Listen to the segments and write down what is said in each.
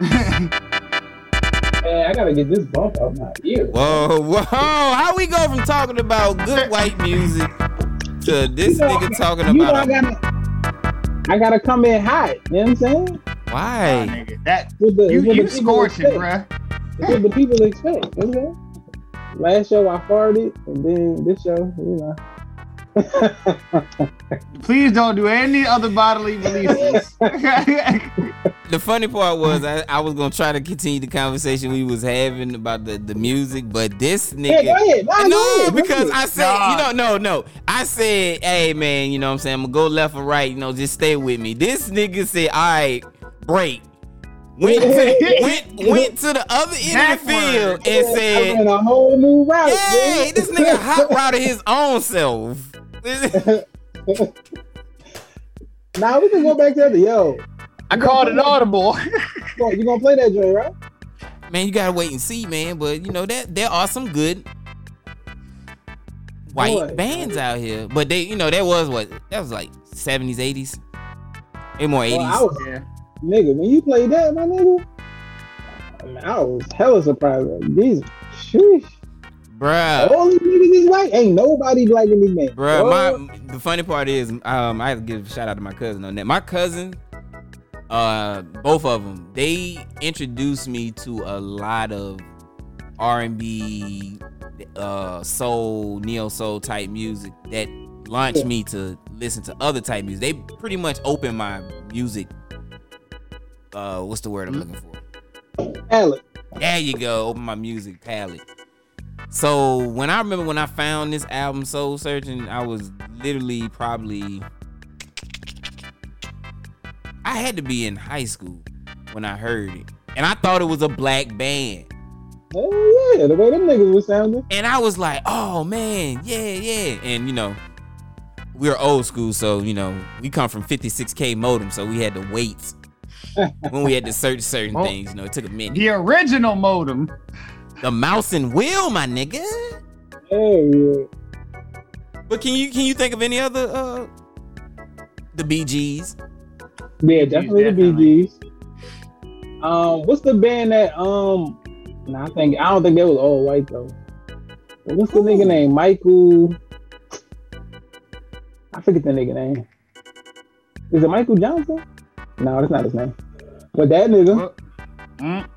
Man, I gotta get this bump out my ear. Whoa, whoa! How we go from talking about good white music to this You know, nigga talking You know, I about gotta, I gotta come in hot. You know what I'm saying? Nah, why? nigga, that What the, you what you the people scorching, expect. bruh. It's what the people expect. You know what I'm saying? Last show I farted, and then this show, you know. Please don't do any other bodily releases. The funny part was I, I was gonna try to continue the conversation we was having about the, the music, but this Hey, nigga. go ahead. Nah, go No, ahead. Go because ahead. I said, Nah. you know, no, no. I said, hey man, you know what I'm saying? I'm gonna go left or right, you know, just stay with me. This nigga said, all right, break. Went to, went went to the other end of the field and I said, a whole new route. Hey, man. this nigga hot routed his own self. Now we can go back to the yo. I called an audible. Boy, You gonna play that joint, right? man, you gotta wait and see, man. But you know that there are some good white Boy. bands out here. But they, you know, that was what that was like seventies, eighties, maybe more eighties. Well, I yeah. nigga, when you played that, my nigga, I, mean, I was hella surprised. Like, these, sheesh. Bruh, All these niggas is white. Ain't nobody black in these bands. bruh. Oh, My the funny part is, um, I have to give a shout out to my cousin on that. My cousin, uh, both of them, they introduced me to a lot of R and B, uh, soul, neo soul type music that launched me to listen to other type music. They pretty much opened my music. Uh, what's the word I'm looking for? Alec. There you go. Open my music palette. So when I remember when I found this album Soul Searching, I was literally probably I had to be in high school when I heard it. And I thought it was a black band. Hell yeah, the way them niggas was sounding. And I was like, oh man, yeah, yeah. And you know, we're old school, so you know, we come from 56k modem, so we had to wait when we had to search certain Oh. things. You know, it took a minute. The original modem. The mouse and wheel, my nigga. Hell yeah. But can you can you think of any other uh the Bee Gees? Yeah, definitely, definitely. the Bee Gees. Um, what's the band that um? Nah, I think I don't think they was all white though. But what's the nigga name? Michael. I forget the nigga name. Is it Michael Johnson? No, that's not his name. But that nigga, Well, mm,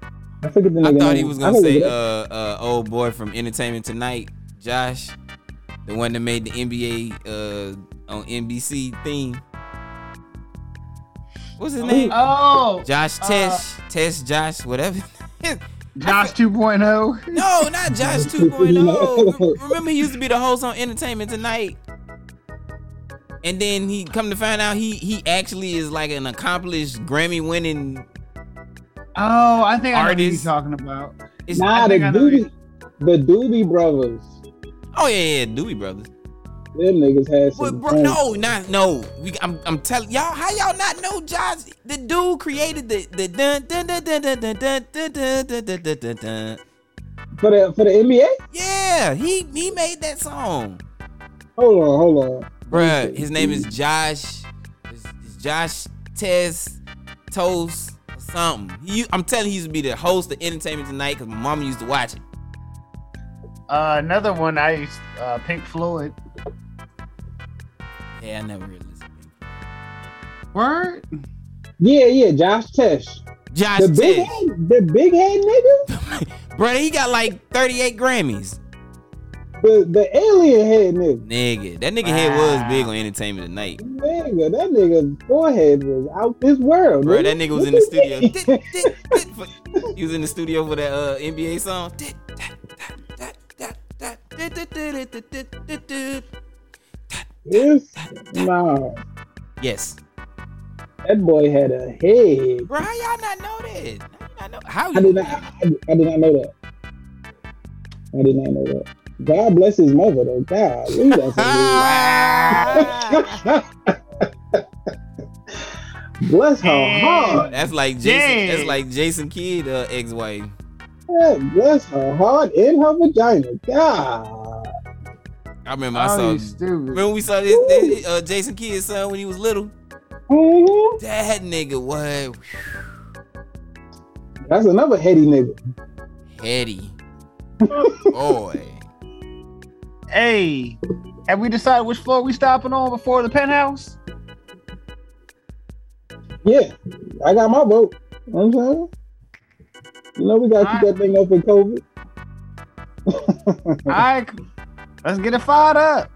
I forget the nigga I name. thought he was gonna say uh uh old boy from Entertainment Tonight, Josh, the one that made the NBA uh on NBC theme. What's his name? Oh, Josh uh, Tesh, Tesh Josh, whatever. Josh oh. 2.0. no, not Josh 2.0. Remember he used to be the host on Entertainment Tonight. And then he come to find out he he actually is like an accomplished Grammy winning Oh, I think I know what Artist. talking about. it's, Nah, the think I know Doobie, the Doobie Brothers. Oh yeah, yeah, Doobie Brothers. Them niggas had some. bro, no, not no. We, I'm, I'm telling y'all, how y'all not know Josh? The dude created the the dun dun dun dun dun dun dun dun dun dun dun dun dun for the for the NBA. Yeah, he he made that song, Hold on, hold on. Bruh, His name is Josh. It's, it's Josh Tess Toast or something. He, I'm telling you, he used to be the host of Entertainment Tonight because my mama used to watch it. Uh, another one I used, uh, Pink Floyd. Yeah, I never really listened. Word? Yeah, yeah, Josh Tesh. Josh The big Tess, head, the big head nigga. bro, he got like 38 Grammys. The the alien head nigga. Nigga, that nigga head was big on Entertainment Tonight. Nigga, that nigga forehead was out this world. Bro, nigga. that nigga was in the studio. He was in the studio for that uh, NBA song. This, nah, Yes. that boy had a head. Bro, how y'all not know that? How y'all know? How I did not. I, I did not know that. I did not know that. God bless his mother though. God, leave that bless her heart. That's like Jason. Dang. That's like Jason Kidd, uh, ex-wife. Yeah, bless her heart in her vagina. God. I remember I saw. stupid. Remember we saw this, this uh, Jason Kidd's son when he was little. Mhm. That nigga, what? That's another heady nigga. Heady. Boy. Hey, have we decided which floor we stopping on before the penthouse? Yeah, I got my vote. You know what I'm saying? You know we gotta keep that thing open COVID. All right, let's get it fired up.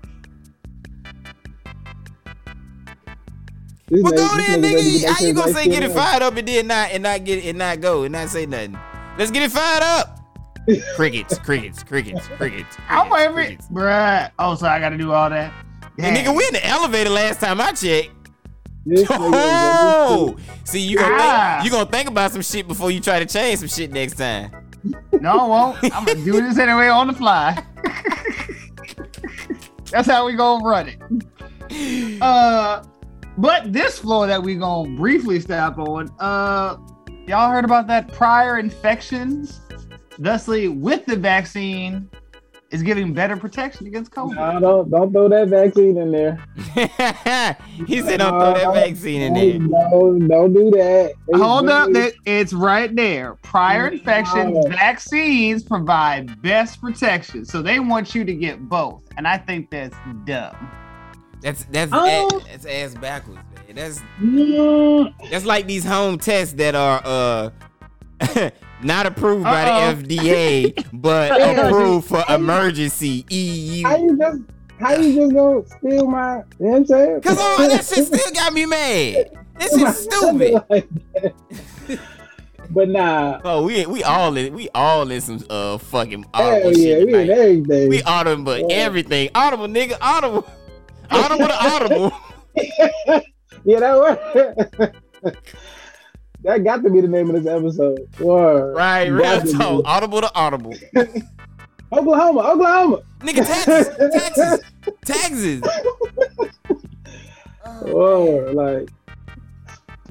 This Well, go this then, nigga ready to nigga. make How you gonna life say get it fired up and then not and not get and not go and not say nothing? Let's get it fired up. crickets, crickets, crickets, crickets. I'm crickets, every crickets. bruh. Oh, so I got to do all that. And nigga, we in the elevator last time I checked. This Oh, see, you gonna Ah. think, you gonna think about some shit before you try to change some shit next time. No, I won't. I'm gonna do this anyway on the fly. That's how we gonna run it. Uh, but this floor that we gonna briefly stop on. Uh, y'all heard about that prior infections? Thusly, with the vaccine, is giving better protection against COVID. Nah, don't don't throw that vaccine in there. he said, "Don't throw that vaccine in there." No, don't do that. Hold up, They- that it's right there. Prior infection No. vaccines provide best protection, so they want you to get both, and I think that's dumb. That's that's Oh. a- that's ass backwards, man. That's Mm, that's like these home tests that are uh not approved by Uh-oh. the FDA, but approved for emergency E how EU. you just how you just gonna steal my? You know what I'm saying? Cause oh, that shit still got me mad. This shit's stupid. but nah, Oh, we we all in we all in some uh fucking hell audible yeah, shit we in tonight. everything. We audible but Yeah. everything. Audible nigga, audible. Audible to audible. yeah, that was. That got to be the name of this episode. Word. Right, real talk. Audible to audible. Oklahoma, Oklahoma. Nigga, Texas, Texas, Texas. Word, like,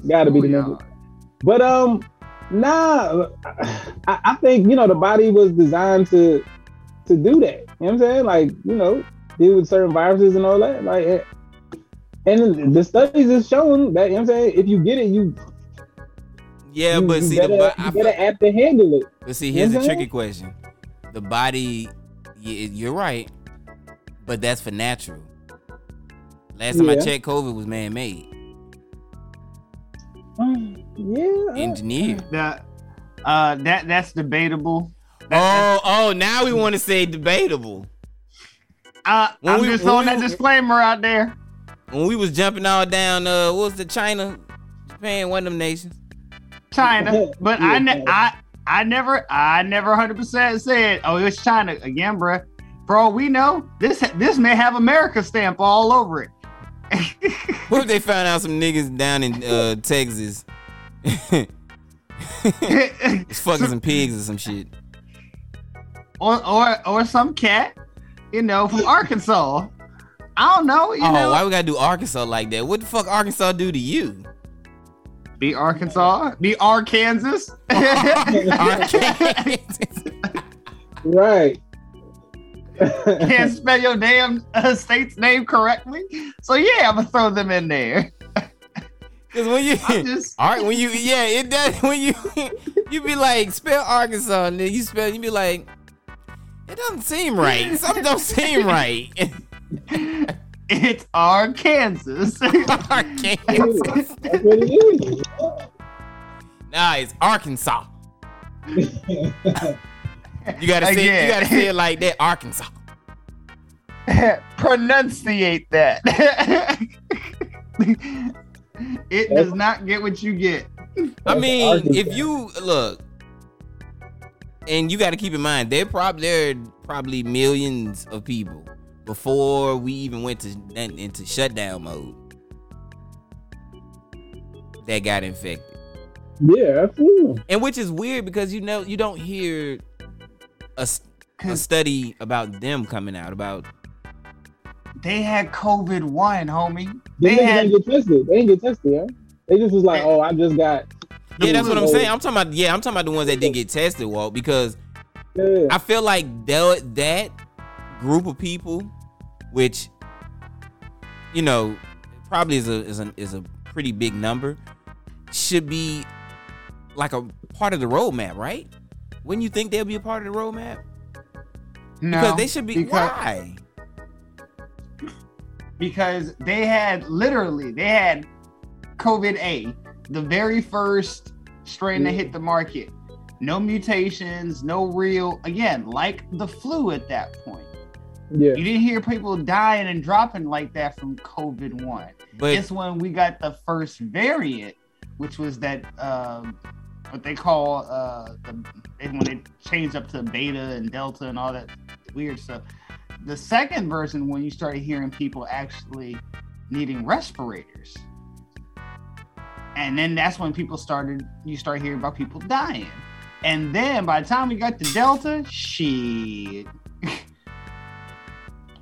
got to be the name. But um, nah, I, I think you know the body was designed to to do that. You know what I'm saying? Like, you know, deal with certain viruses and all that. Like, and the studies is showing that you know what I'm saying. If you get it, you Yeah, you, but you see, better, the bo- you I better feel, apt to handle it. but see, here's the Mhm. tricky question: the body. Yeah, you're right, but that's for natural. Last time I checked, COVID was man-made, Yeah. engineered. The, uh, that that's debatable. Oh, oh, now we want to say debatable. Uh, When I'm we- just when throwing we- that disclaimer out there. When we was jumping all down, uh, what was the China, Japan, one of them nations? China, but I, ne- Yeah. I, I never, I never hundred percent said, oh, it's China again, bro." For all we know, this this may have America stamp all over it. What if they found out some niggas down in uh, Texas? It's fucking some pigs or some shit. or, or or some cat, you know, from Arkansas. I don't know, you oh, know, why we gotta do Arkansas like that? What the fuck Arkansas do to you? Be Arkansas, be Arkansas. Arkansas. Right. Can't spell your damn uh, state's name correctly, so yeah, I'm gonna throw them in there. Cause when you, just all right, when you, yeah, it does. When you, you be like spell Arkansas, and then you spell, you be like, it doesn't seem right. Something don't seem right. It's Arkansas. Arkansas. That's what it is. Nah, it's Arkansas. You gotta say, Again. you gotta say it like that, Arkansas. Pronunciate that. it does not get what you get. I mean, Arkansas. if you look, and you got to keep in mind, there probably there are probably millions of people before we even went to into shutdown mode that got infected, Yeah, absolutely. and which is weird because you know you don't hear a, a study about them coming out about. They had COVID one, homie. They They niggas had ain't get tested. They ain't get tested, yeah. They just was like, oh, I just got. Yeah, that's what I'm saying. I'm talking about yeah, I'm talking about the ones that didn't get tested, Walt, because Yeah. I feel like that that group of people, which you know probably is a is a is a pretty big number, should be like a part of the roadmap, right? Wouldn't you think they'll be a part of the roadmap? No, because they should be. because- why? because they had literally they had COVID A, the very first strain that hit the market. No mutations, no real again, like the flu at that point. Yeah. You didn't hear people dying and dropping like that from COVID one. But it's when we got the first variant, which was that um, what they call uh, the when they changed up to beta and delta and all that weird stuff. The second version, when you started hearing people actually needing respirators, and then that's when people started. You start hearing about people dying, and then by the time we got to delta, shit.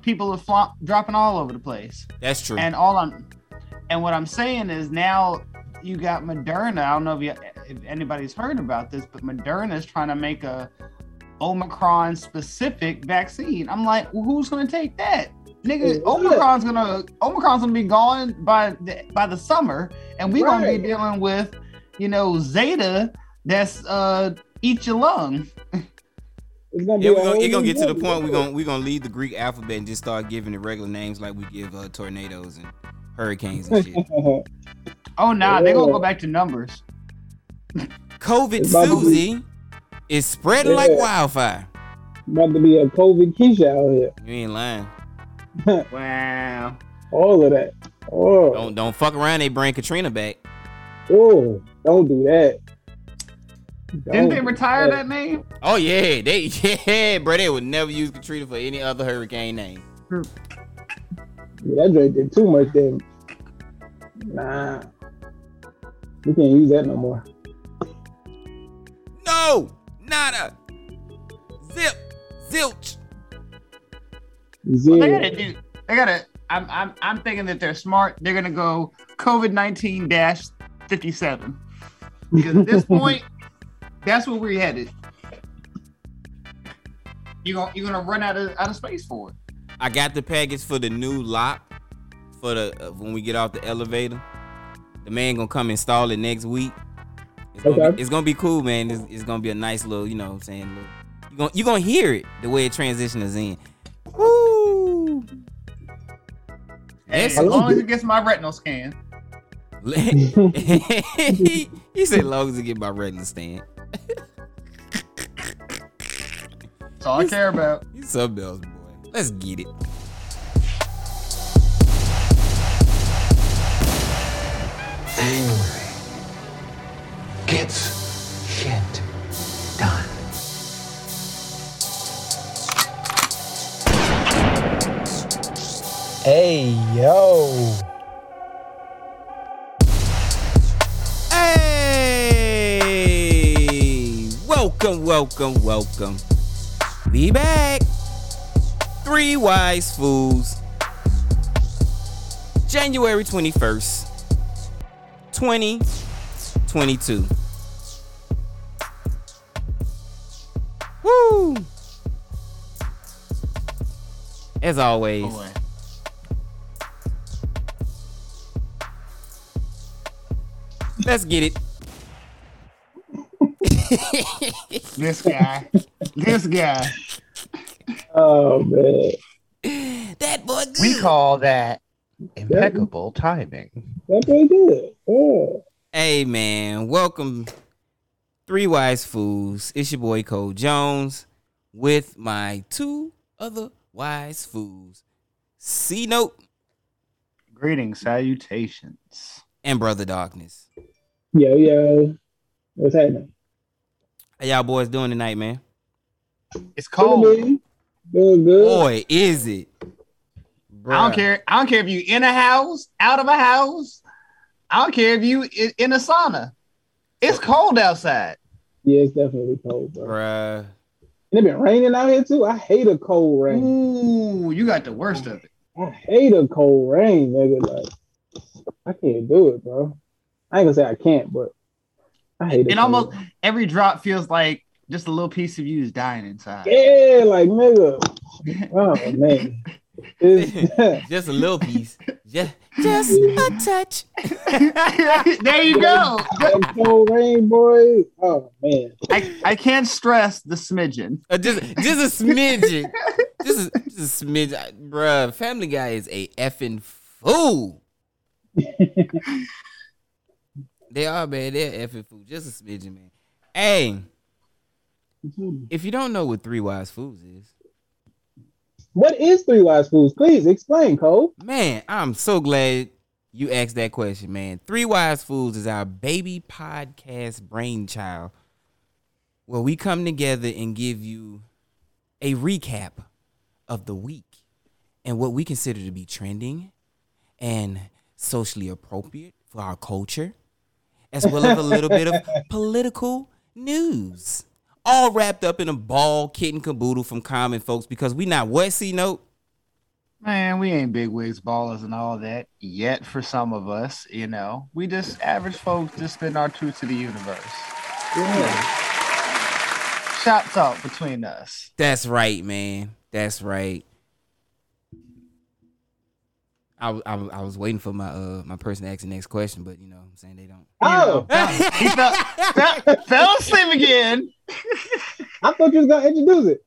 People are flo- dropping all over the place. that's true. And all I'm and what I'm saying is now you got Moderna. I don't know if, you, if anybody's heard about this, but Moderna is trying to make a Omicron specific vaccine. I'm like, well, who's gonna take that? Nigga, Omicron's gonna Omicron's gonna be gone by the, by the summer, and we're gonna be dealing with, you know, Zeta that's uh eat your lung. It's gonna be Yeah, we're gonna, whole it gonna get to the book. point we're gonna we're gonna leave the Greek alphabet and just start giving it regular names like we give uh, tornadoes and hurricanes and shit. Oh nah, they're gonna go back to numbers. COVID It's about to be- Susie is spreading like wildfire. About to be a COVID Keisha out here. You ain't lying. Wow. All of that. Oh, Don't don't fuck around. They bring Katrina back. oh, don't do that. Didn't they do retire that name? Oh yeah, they yeah, bro. They would never use Katrina for any other hurricane name. Yeah, that drink did too much damage. Nah, we can't use that no more. No, nada. Zip, zilch. Zero. Well, they gotta do. They gotta. I'm. I'm. I'm thinking that they're smart. They're gonna go COVID nineteen dash fifty seven. Because at this point, that's where we're headed. You gonna you're gonna run out of out of space for it. I got the package for the new lock for the uh, when we get off the elevator. The man gonna come install it next week. It's gonna, Okay. be, it's gonna be cool, man. It's, it's gonna be a nice little, you know what I'm saying? Little, you gonna you gonna hear it the way it transitions in. Woo! Hey, as long as it gets my retinal scan. he, he said, long as it get my retina stand. That's all I care about. He's something else, boy. Let's get it. January gets shit done. Hey, yo. Welcome, welcome, welcome. Be back. Three Wise Fools. January 21st, 2022. Woo! As always, Boy. let's get it. This guy. this guy. Oh man, That boy good. We call that impeccable timing. that's pretty good. Yeah. Hey man, welcome Three Wise Fools. It's your boy Cole Jones with my two other wise fools, C Note Greetings, salutations. and Brother Darkness. Yo, yo, what's happening? How y'all boys doing tonight, man? It's cold. man. Doing good. Boy, is it. I don't care. I don't care if you in a house, out of a house. I don't care if you in a sauna. It's cold outside. Yeah, it's definitely cold, bro. Bruh. And it been raining out here too. I hate a cold rain. Ooh, you got the worst of it. I hate a cold rain, nigga. Like, I can't do it, bro. I ain't gonna say I can't, but I hate it. And almost every drop feels like just a little piece of you is dying inside. Yeah, like nigga. Oh man. Just a little piece. Just, just a touch. there you go. That cold rain, boy. Oh man. I, I can't stress the smidgen. Uh, just, just a smidgen. just, a, just a smidgen, I- bruh. Family Guy is a effing fool. they are, man. They're effing fool. Just a smidgen, man. Hey, mm-hmm. if you don't know what Three Wise Fools is, What is Three Wise Fools? Please explain, Cole. Man, I'm so glad you asked that question, man. Three Wise Fools is our baby podcast brainchild where we come together and give you a recap of the week and what we consider to be trending and socially appropriate for our culture, as well as a little bit of political news. All wrapped up in a ball kit and caboodle from common folks because we not what C note. Man, we ain't big wigs ballers and all that yet for some of us, you know. We just average folks just spend our truth to the universe. Yeah. Shop talk between us. That's right, man. That's right. I, w- I, w- I was waiting for my uh my person to ask the next question, but you know, I'm saying they don't. Oh, He fell, fell, fell asleep again. I thought you was gonna introduce it.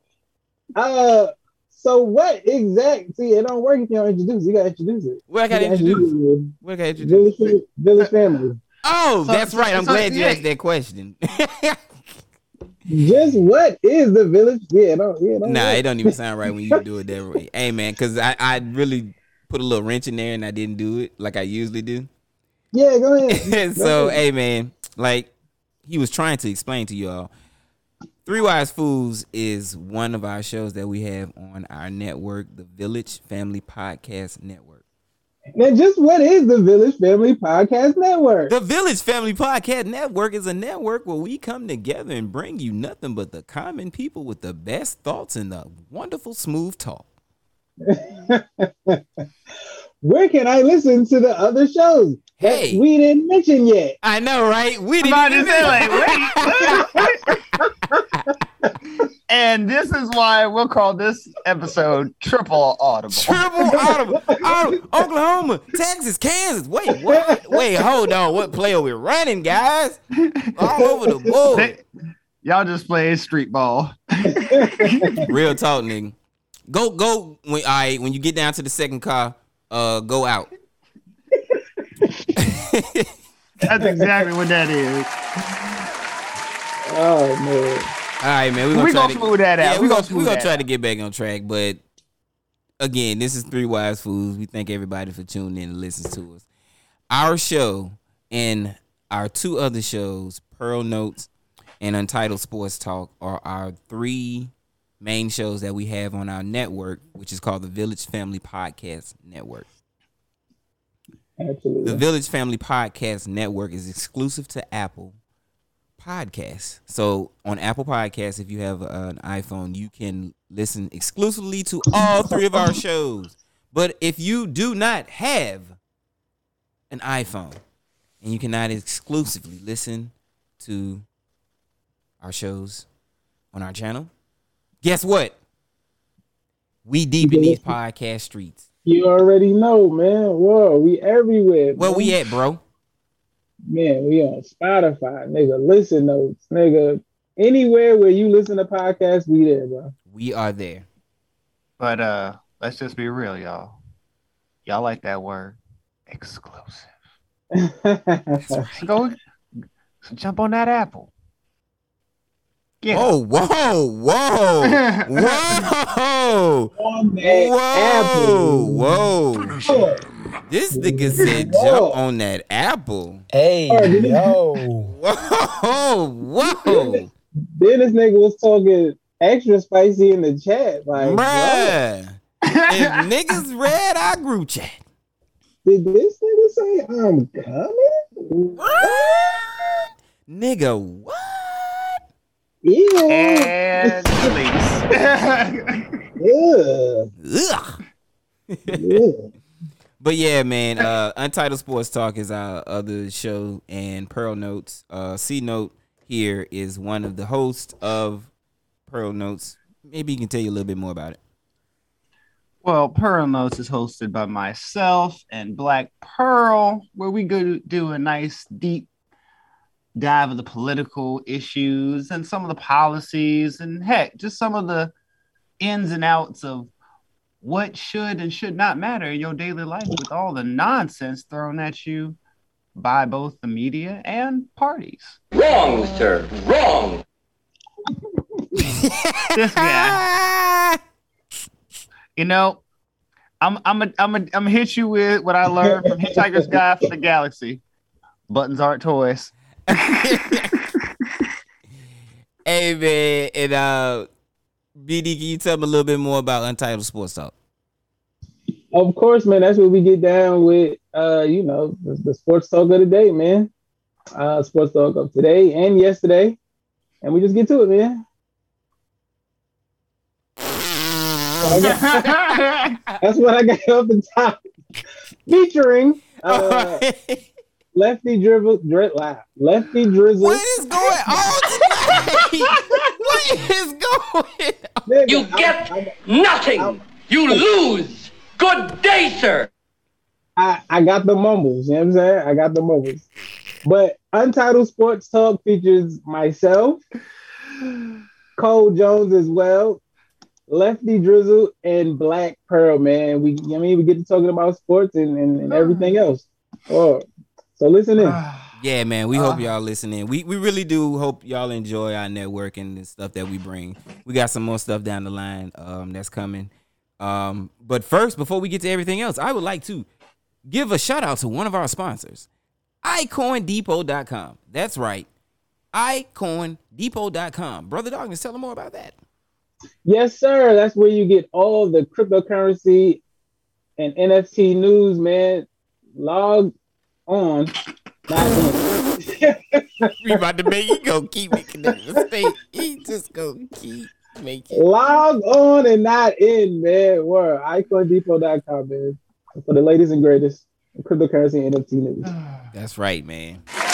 Uh, so what exact? See, it don't work if you don't introduce. it. You gotta introduce it. What I gotta You introduce? it. What I gotta introduce? Village, Village family. Oh, So- that's right. I'm so- glad you yeah. asked that question. Just what is the village? Yeah, don't. Yeah, don't nah, work. it don't even sound right when you do it that way. Hey, man, because I, I really put a little wrench in there and I didn't do it like I usually do. Yeah, go ahead. so, Go ahead. hey, man, like he was trying to explain to y'all, Three Wise Fools is one of our shows that we have on our network, the Village Family Podcast Network. Now, just what is the Village Family Podcast Network? The Village Family Podcast Network is a network where we come together and bring you nothing but the common people with the best thoughts and the wonderful smooth talk. Where can I listen to the other shows that Hey. we didn't mention yet? I know, right? We I'm didn't about to even- say, like, wait. and this is why we'll call this episode Triple Audible. Triple audible, audible, Oklahoma, Texas, Kansas. Wait, what? Wait, hold on. What play are we running, guys? All over the board. They- Y'all just play street ball. Real talk, nigga. Go, go. When I when you get down to the second car, uh, go out. That's exactly what that is. Oh man. All right, man. We're gonna We try gonna to, smooth that out. Yeah, We we're gonna gonna, we gonna try out. to get back on track, but again, this is Three Wise Fools. We thank everybody for tuning in and listening to us. Our show and our two other shows, Pearl Notes and Untitled Sports Talk, are our three main shows that we have on our network, which is called the Village Family Podcast Network. Absolutely. The Village Family Podcast Network is exclusive to Apple Podcasts. So on Apple Podcasts, if you have an iPhone, you can listen exclusively to all three of our shows. But if you do not have an iPhone and you cannot exclusively listen to our shows on our channel, guess what? We deep in these podcast streets. You already know, man. Whoa, we everywhere. Where man. we at, bro? Man, we on Spotify, nigga. Listen notes, nigga. Anywhere where you listen to podcasts, we there, bro. We are there. But uh, let's just be real, y'all. Y'all like that word, exclusive. So go, so jump on that apple. Yeah. Whoa, whoa, whoa, whoa, whoa, whoa. This nigga said jump on that apple. Hey, yo. Whoa, whoa. Then this nigga was talking extra spicy in the chat. Like. Bruh. If niggas read our group chat. did this nigga say I'm coming? Nigga, what? Yeah. And release. Yeah. Ugh. But yeah, man, uh Untitled Sports Talk is our other show and Pearl Notes. Uh C Note here is one of the hosts of Pearl Notes. Maybe you can tell you a little bit more about it. Well, Pearl Notes is hosted by myself and Black Pearl, where we go do a nice deep dive of the political issues and some of the policies and heck, just some of the ins and outs of what should and should not matter in your daily life with all the nonsense thrown at you by both the media and parties. Wrong, sir. Wrong. This guy. You know, I'm I'm a, I'm a, I'm hit you with what I learned from Hitchhiker's Guide for the Galaxy. Buttons aren't toys. hey man, and uh, BD, can you tell me a little bit more about Untitled Sports Talk? Of course, man. That's what we get down with. Uh, you know, the, the sports talk of the day, man. Uh, sports talk of today and yesterday, and we just get to it, man. That's what I got off the top. Featuring uh, Lefty Dribble, dri- Lefty Drizzle. what is going on tonight? what is going on? You get I, nothing. You lose. Good day, sir. I, I got the mumbles. You know what I'm saying? I got the mumbles. But Untitled Sports Talk features myself, Cole Jones as well, Lefty Drizzle, and Black Pearl, man. We I mean we get to talking about sports and, and, and everything else. Oh, so listen in. Yeah, man. We hope Uh. y'all listening. We we really do hope y'all enjoy our networking and stuff that we bring. We got some more stuff down the line um, that's coming. Um, but first, before we get to everything else, I would like to give a shout out to one of our sponsors, iCoinDepot.com. That's right, iCoinDepot.com. Brother Darkness, tell them more about that. Yes, sir. That's where you get all the cryptocurrency and NFT news, man. Log on. Not in. We about to make you go keep making that mistake. He just go keep making. Log on and not in, man. Word. iCoinDepot.com, man. For the latest and greatest cryptocurrency and NFT news. That's right, man.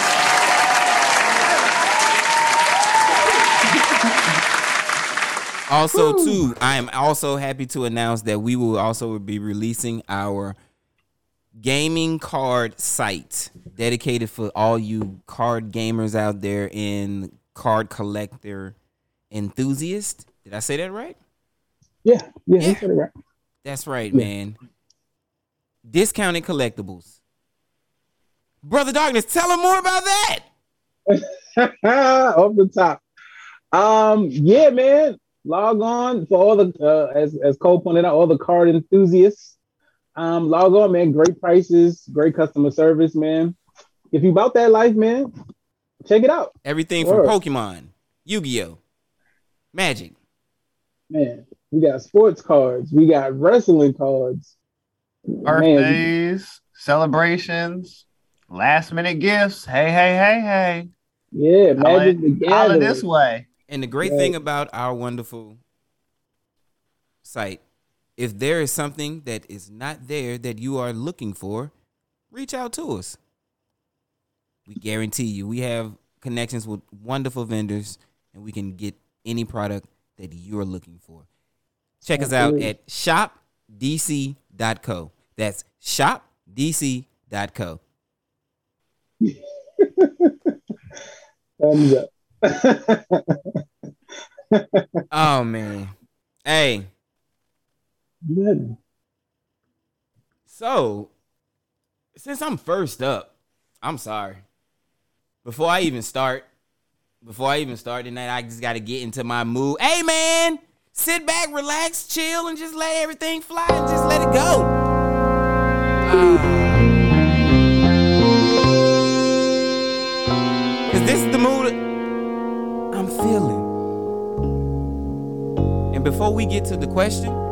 Also, too, I am also happy to announce that we will also be releasing our gaming card site dedicated for all you card gamers out there and card collector enthusiasts. Did I say that right? Yeah, yeah, Yeah. right. That's right, Yeah. man. Discounted collectibles. Brother Darkness, tell them more about that. Off the top. Um, yeah, man. Log on for all the uh, as as Cole pointed out, all the card enthusiasts. Um, log on, man. Great prices, great customer service, man. If you about that life, man, check it out, Everything from Pokemon, Yu-Gi-Oh, Magic. man. We got sports cards, we got wrestling cards. Man, Birthdays, celebrations, last minute gifts. Hey, hey, hey, hey. yeah, Holla- Magic the Holla Gathering. this way. And the great Right. thing about our wonderful site, if there is something that is not there that you are looking for, reach out to us. We guarantee you, we have connections with wonderful vendors, and we can get any product that you're looking for. Check us out at shopdc.co. That's shopdc.co. Thumbs up. Oh man. Hey, Good. So, since I'm first up, I'm sorry. Before I even start, before I even start tonight, I just got to get into my mood. Hey, man, sit back, relax, chill, and just let everything fly and just let it go. Ah. Because this is the mood I'm feeling. And before we get to the question,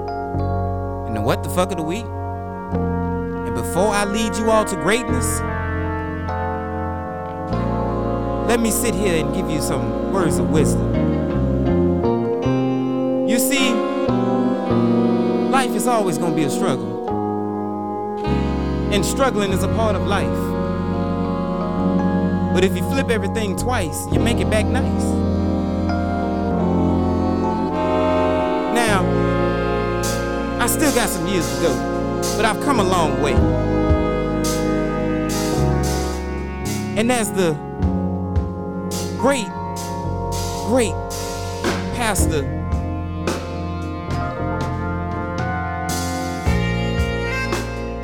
what the fuck of the week, and before I lead you all to greatness, let me sit here and give you some words of wisdom. You see, life is always going to be a struggle. And struggling is a part of life. But if you flip everything twice, you make it back nice. Still got some years to go, but I've come a long way. And as the great, great pastor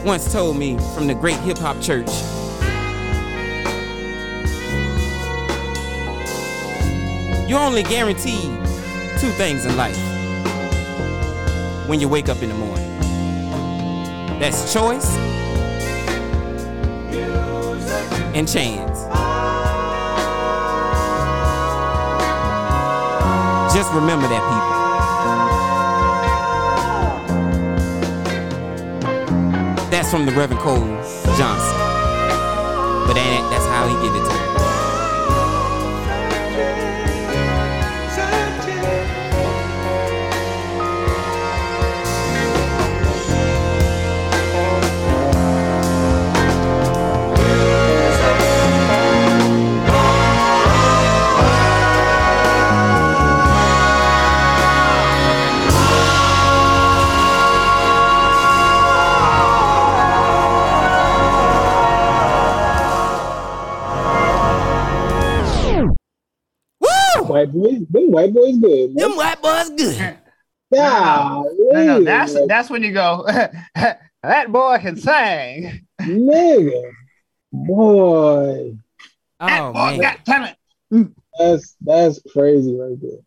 once told me from the great hip hop church. You're only guaranteed two things in life when you wake up in the morning. That's choice and chance. Just remember that, people. That's from the Reverend Cole Johnson. But that, that's how he give it to me. Boys, them white boys good. Man. Them white boys good. Yeah, No, no, that's that's when you go. that boy can sing. nigga, boy, That Oh boy man. got talent. that's that's crazy right there.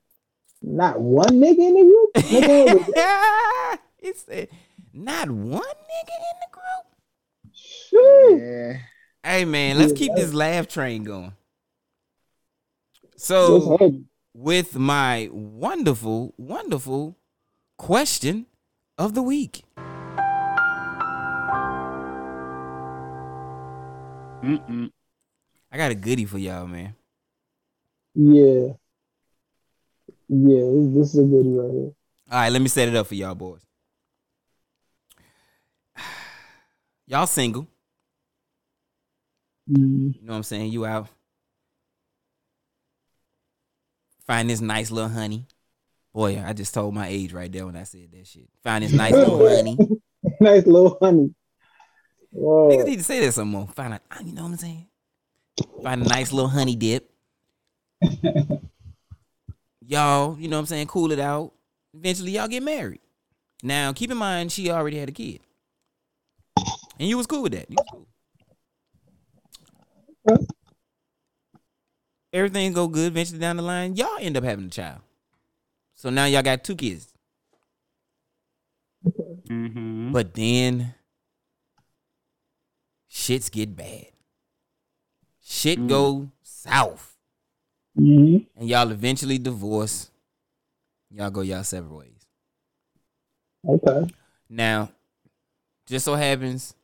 Not one nigga in the group. Nigga, he said, not one nigga in the group. shit. Yeah. Hey man, let's keep this laugh train going. So heavy. With my wonderful, wonderful question of the week. Mm-mm. I got a goodie for y'all, man. Yeah, yeah. This, this is a good one right here. All right, let me set it up for y'all boys. Y'all single. Mm, You know what I'm saying? You out. Find this nice little honey. Boy, I just told my age right there when I said that shit. Find this nice little honey. nice little honey. Whoa. Niggas need to say that some more. Find a, you know what I'm saying? Find a nice little honey dip. y'all, you know what I'm saying? Cool it out. Eventually, y'all get married. Now, keep in mind, she already had a kid. And you was cool with that. You was cool. Everything go good. Eventually, down the line, y'all end up having a child. So now y'all got two kids. Mm-hmm. But then shits get bad. Shit Mm. go south. hmm And y'all eventually divorce. Y'all go y'all separate ways. Okay. Now, just so happens,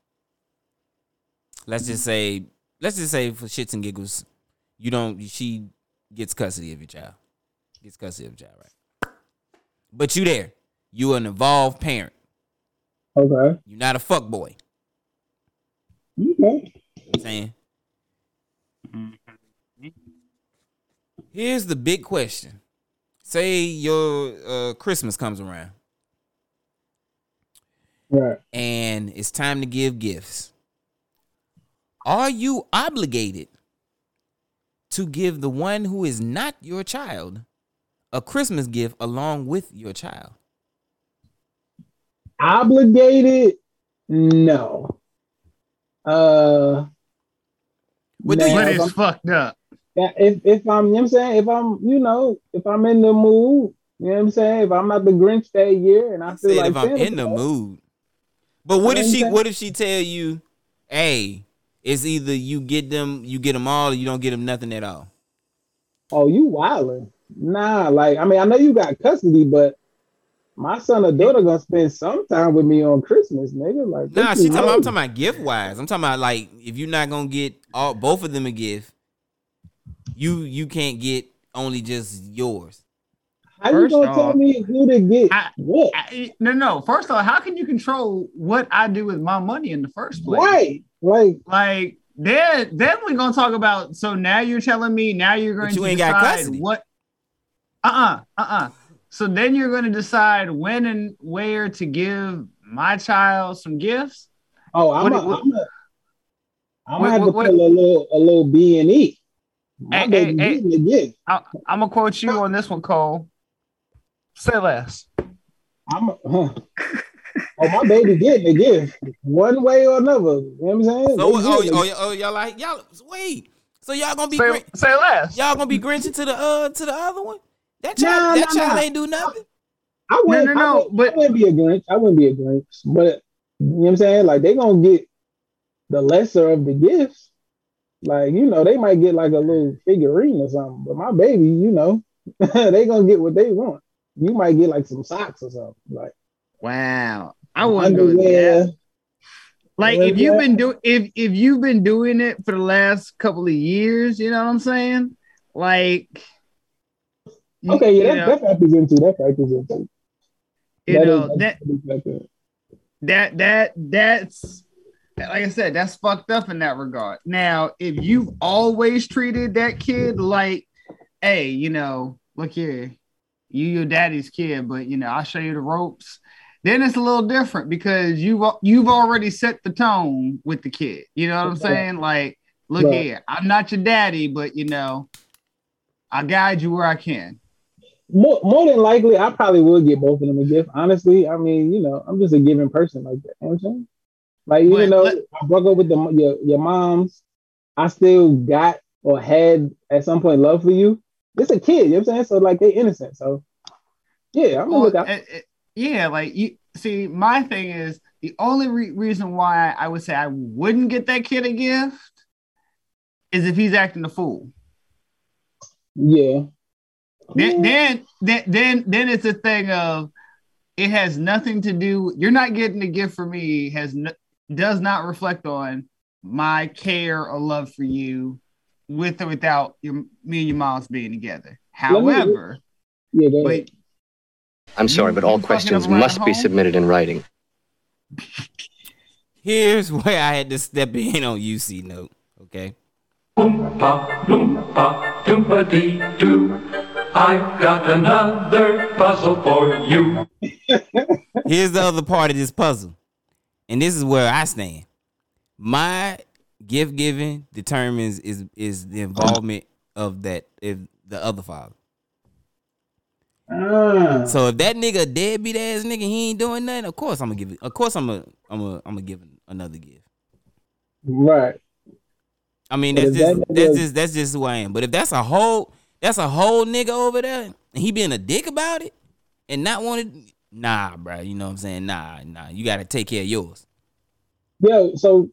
let's just say, let's just say for shits and giggles, you don't she gets custody of your child. Gets custody of your child, right? But you there. You an involved parent. Okay. You're not a fuck boy. Okay. You know I'm saying? Here's the big question. Say your uh, Christmas comes around Right. and it's time to give gifts. Are you obligated to give the one who is not your child a Christmas gift along with your child? Obligated? No. Uh. What do now, you- if it's I'm- fucked up. Yeah, if if I'm, you know what I'm saying, if I'm, you know, if I'm in the mood, you know what I'm saying, if I'm not the Grinch that year and I I feel said like if I'm in the mood. But what if You know what she saying? what if she tell you, hey, it's either you get them, you get them all, or you don't get them nothing at all. oh, you wildin'. Nah, like I mean, I know you got custody, but my son or daughter gonna spend some time with me on Christmas, nigga. Like, Nah, she talking. About, I'm talking about gift wise. I'm talking about like if you're not gonna get all both of them a gift, you you can't get only just yours. How you First gonna off, tell me who to get I- what? I- no, no. First of all, how can you control what I do with my money in the first place? Right. Like, Like then then we're gonna talk about so now you're telling me now you're going you to ain't decide custody. what uh-uh uh-uh so then you're going to decide when and where to give my child some gifts. Oh, I'm What- a, what- I'm a, I'm what- gonna have to what- put a little a little B and E. My Hey, baby hey, hey. getting a gift. I, I'm gonna quote you on this one, Cole. Say less. I'm a, huh. Oh, my baby getting a gift one way or another. You know what I'm saying? So They oh, oh, oh, y'all like y'all wait. So y'all gonna be Say, Grin- say less. y'all gonna be Grinching to the uh to the other one? That Nah, child that nah, child nah. ain't do nothing. I wouldn't, no, no, I wouldn't, but- I wouldn't be a Grinch. I wouldn't be a Grinch. But you know what I'm saying? Like they gonna get the lesser of the gifts. Like, you know, they might get like a little figurine or something. But my baby, you know, they gonna get what they want. You might get like some socks or something. Like Wow. I want to go there. Like if you've been doing if if you've been doing it for the last couple of years, you know what I'm saying? Like Okay, yeah, that, know, that factors into that factors into. you That know that factor. that that that's like I said, that's fucked up in that regard. Now, if you've always treated that kid like, hey, you know, look here, you your daddy's kid, but you know, I'll show you the ropes. Then it's a little different because you've you've already set the tone with the kid. You know what I'm saying? Like, look Right. here, I'm not your daddy, but you know, I guide you where I can. More, more than likely, I probably would get both of them a gift. Honestly, I mean, you know, I'm just a giving person like that. You know what I'm saying? Like, even But though let- I broke up with the, your, your moms, I still got or had at some point love for you. It's a kid, you know what I'm saying? So, like, they innocent. So, yeah, I'm gonna Well, look out. it- it- yeah, like you see, my thing is the only re- reason why I would say I wouldn't get that kid a gift is if he's acting a fool. Yeah. Then, then, then, then, then it's a thing of it has nothing to do. You're not getting a gift for me. Has no, does not reflect on my care or love for you, with or without your me and your moms being together. Let me- However, Yeah, go ahead. I'm sorry, but all questions must be submitted in writing. Here's where I had to step in on UC note. Okay. Oompa, loompa, doompa dee doo. I've got another puzzle for you. Here's the other part of this puzzle. And this is where I stand. My gift giving determines is is the involvement of that if the other father. Ah, So if that nigga a deadbeat ass nigga, he ain't doing nothing. Of course I'm gonna give it. Of course I'm gonna I'm gonna I'm gonna give another gift. right. I mean that's just that that's just that's just who I am. But if that's a whole that's a whole nigga over there and he being a dick about it and not wanting nah, bro. You know what I'm saying? Nah, nah. You gotta take care of yours. Yo, so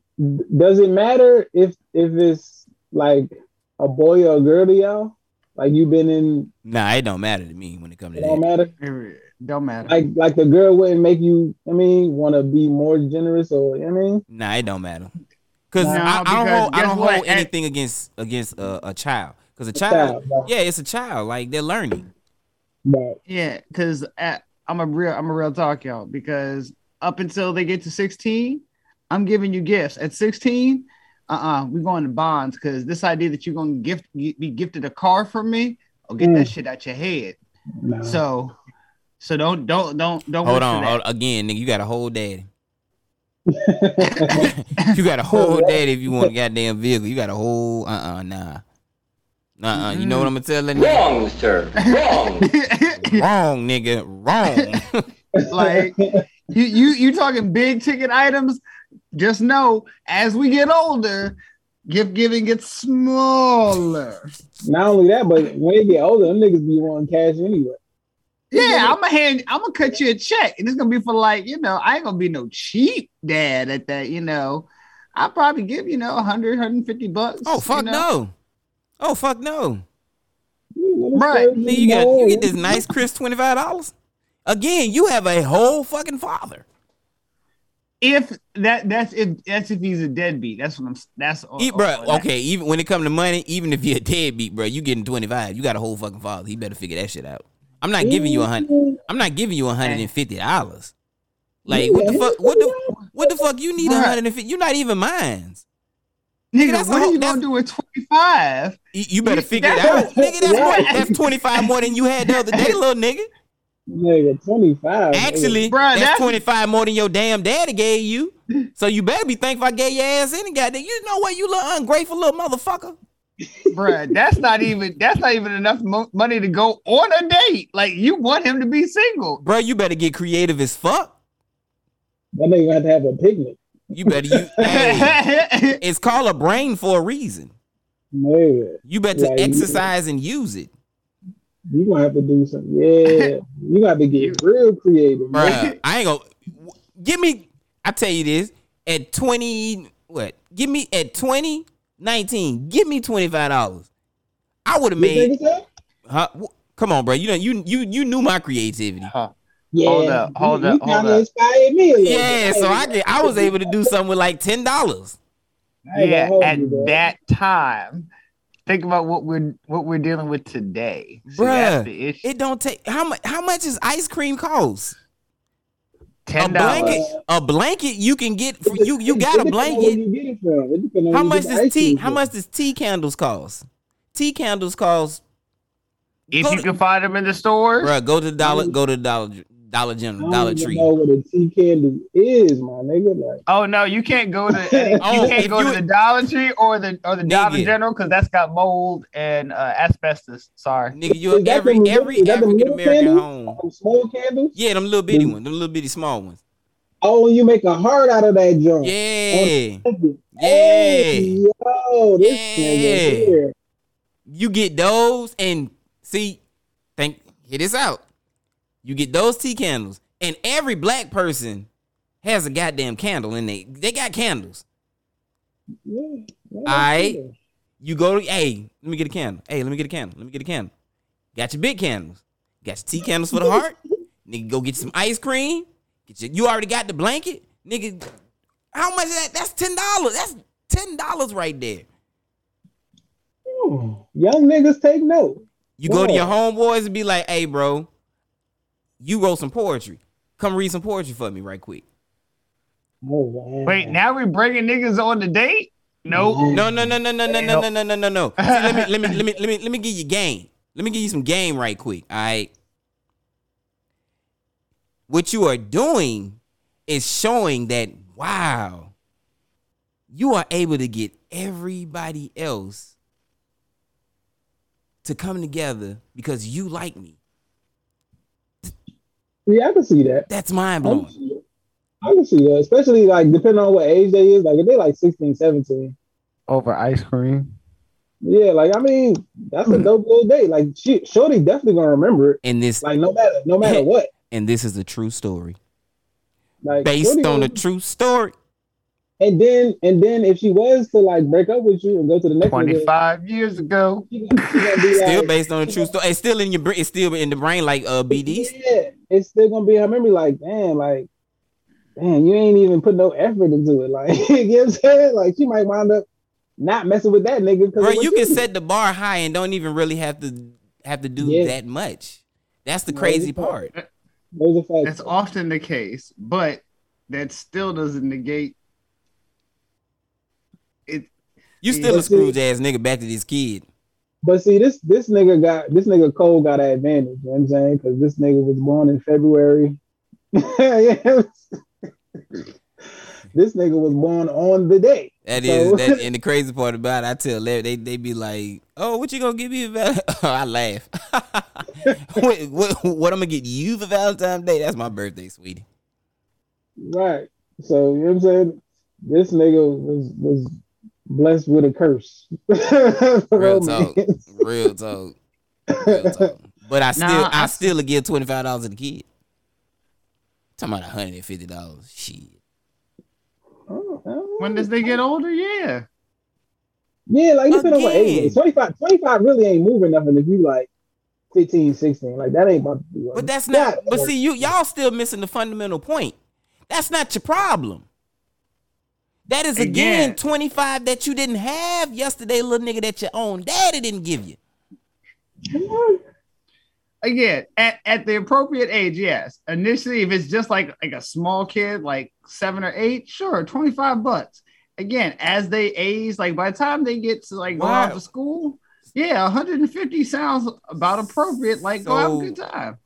does it matter if if it's like a boy or a girl to y'all? Like you've been in, Nah, it don't matter to me when it comes to it don't that. matter. don't matter. Like like the girl wouldn't make you. I mean, want to be more generous or you know what I mean? Nah, it don't matter. Cause No, I, I don't hold I don't what? hold anything against against a, a child. Cause a child, child, right. yeah, it's a child. Like they're learning. Right. Yeah, because I'm a real I'm a real talk, y'all. Because up until they get to 16, I'm giving you gifts. At 16, uh-uh, we're going to bonds because this idea that you're gonna gift be gifted a car from me, or get that Mm. shit out your head. Nah. So so don't don't don't don't Hold wish on, hold, again, nigga. You got a whole daddy. you got a whole daddy if you want a goddamn vehicle. You got a whole uh uh nah. Uh uh You know what I'm gonna tell that nigga? Wrong, sir. Wrong. Wrong, nigga. Wrong. like you you you talking big ticket items. Just know as we get older, gift giving gets smaller. Not only that, but when they get older, them niggas be wanting cash anyway. Yeah, I'm gonna hand, I'm gonna cut you a check, and it's gonna be for like, you know, I ain't gonna be no cheap dad at that, you know. I'll probably give you know 100, 150 bucks. oh fuck you know? no. Oh fuck no. Right. Nigga, you get you get this nice crisp twenty five dollars. Again, you have a whole fucking father. If that that's if that's if he's a deadbeat. That's what I'm. That's E- oh, bro, that- okay, even when it come to money, even if you're a deadbeat, bro, you getting 25. You got a whole fucking father. He better figure that shit out. I'm not giving you a hundred. I'm not giving you a hundred and fifty dollars. Like what the fuck? What the what the fuck? You need a hundred and fifty. You're not even mine. Nigga, that's what are you gonna do with 25? You, you better figure it out, nigga. That's more, that's 25 more than you had the other day, little nigga. Nigga, 25. Actually, Bruh, that's, that's- 25 more than your damn daddy gave you. So you better be thankful I gave your ass any goddamn. You know what, you little ungrateful little motherfucker. Bruh, that's not even that's not even enough mo- money to go on a date. Like you want him to be single. Bro, you better get creative as fuck. That nigga have to have a picnic. You better you hey, it's called a brain for a reason. Nigga, You better Like, exercise and use it. You gonna have to do something. Yeah, you got to get real creative, bro. Bruh, I ain't gonna give me. I tell you this at twenty. What? Give me at twenty nineteen. Give me twenty five dollars. I would have You made. Huh? Come on, bro. You know you you you knew my creativity. Huh. Yeah, Hold up, hold you, up, you hold up. inspired me a little Yeah, so I get, I was able to do something with like ten dollars. I ain't gonna yeah, at you, that time. Think about what we're what we're dealing with today. See, Bruh, that's the issue. It don't take how much how much is ice cream cost? A Ten blanket, dollars. a blanket you can get for you you got a depends on where blanket. You get it from. It depends on How much does tea how much does tea candles cost? Tea candles cost If go you to- can find them in the stores, Bruh, go to the dollar mm. go to the dollar Dollar I General, don't Dollar even Tree. know what a tea candy is, my nigga. Like, Oh no, you can't go to any, you Oh, can't if go you- to the Dollar Tree or the or the Dollar General because that's got mold and uh, asbestos. Sorry. Nigga, you Is that every them little- every is that them African little American candles? home. um, small candles. Yeah, them little bitty Them- ones, them little bitty small ones. Oh, you make a heart out of that joint. Yeah. Yeah. Yeah. yo, this Yeah. nigga here. You get those and see, think hit this out. You get those tea candles, and every black person has a goddamn candle in they they got candles. Yeah. Aight. yeah. You go to hey, let me get a candle. Hey, let me get a candle. Let me get a candle. Got your big candles. Got your tea candles for the heart. Nigga, go get some ice cream. Get your, you already got the blanket. Nigga, how much is that? That's ten dollars. That's ten dollars right there. Hmm. Young niggas take note. You go to your homeboys and be like, hey, bro, you wrote some poetry. Come read some poetry for me right quick. Wait, now we bringing niggas on the date? Nope. Mm-hmm. No, no, no, no, no, no, no, no, no, no, no, no. See, let me let me let me let me let me give you game. Let me give you some game right quick. All right. What you are doing is showing that wow, you are able to get everybody else to come together because you like me. Yeah, I can see that. That's mind I blowing. I can see that, especially like depending on what age they is. Like if they like 16, 17. Over ice cream. Yeah, like I mean, that's a hmm. dope little date. Like she, Shorty definitely gonna remember it. And this Like no matter, no matter what. and this is a true story Like based Shorty on a true story. And then, and then, if she was to like break up with you and go to the next nigga, 25 years ago. she, she gonna Still like, based on a true story. It's still in your brain. It's still in the brain like uh BD's. Yeah, it's still gonna be in her memory. Like, damn, like, damn, you ain't even put no effort into it. Like, you know what I'm saying? Like, she might wind up not messing with that nigga. 'cause Bro, you can did. set the bar high and don't even really have to have to do Yeah. that much. That's the crazy it's part. Those are facts. That's often the case, but that still doesn't negate it. You still a Scrooge ass nigga back to this kid. But see, this this nigga got this nigga Cole got an advantage. You know what I'm saying? Because this nigga was born in February. This nigga was born on the day. That is So- that and the crazy part about it, I tell Larry, they they be like, Oh, what you gonna give me Val-" oh, I laugh. what, what what I'm gonna get you for Valentine's Day? That's my birthday, sweetie. Right. So you know what I'm saying? This nigga was was blessed with a curse. Real oh, talk. Real talk. Real talk. But I still Nah, I, I- still give twenty five dollars to the kid. Talking about hundred and fifty dollars. Shit. Oh, oh. When does they get older? Yeah. Yeah, like depending on what age. Again. it is. 25, 25 really ain't moving nothing if you like 15, 16. Like that ain't about to be But that's not. But see, you y'all still missing the fundamental point. That's not your problem. That is again, Again. twenty five that you didn't have yesterday, little nigga that your own daddy didn't give you. Again, at, at the appropriate age, yes. Initially, if it's just like like a small kid, like seven or eight, sure, 25 bucks. Again, as they age, like by the time they get to like go off Wow. to school, yeah, 150 sounds about appropriate. Like go have a good time.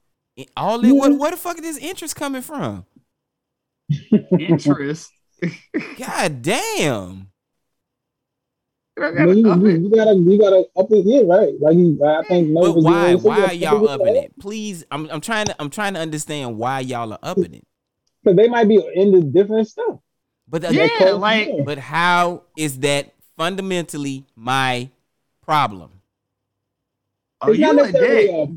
All it, what, mm-hmm. where the fuck is this interest coming from? Interest. God damn. You I you, you, you gotta, you gotta up it, yeah, right? Like you, I think. no But why? Why are y'all upping it? Please, I'm I'm trying to I'm trying to understand why y'all are upping it. Because they might be into different stuff. But uh, Yeah, close like together. but how is that fundamentally my problem? oh, you a dick.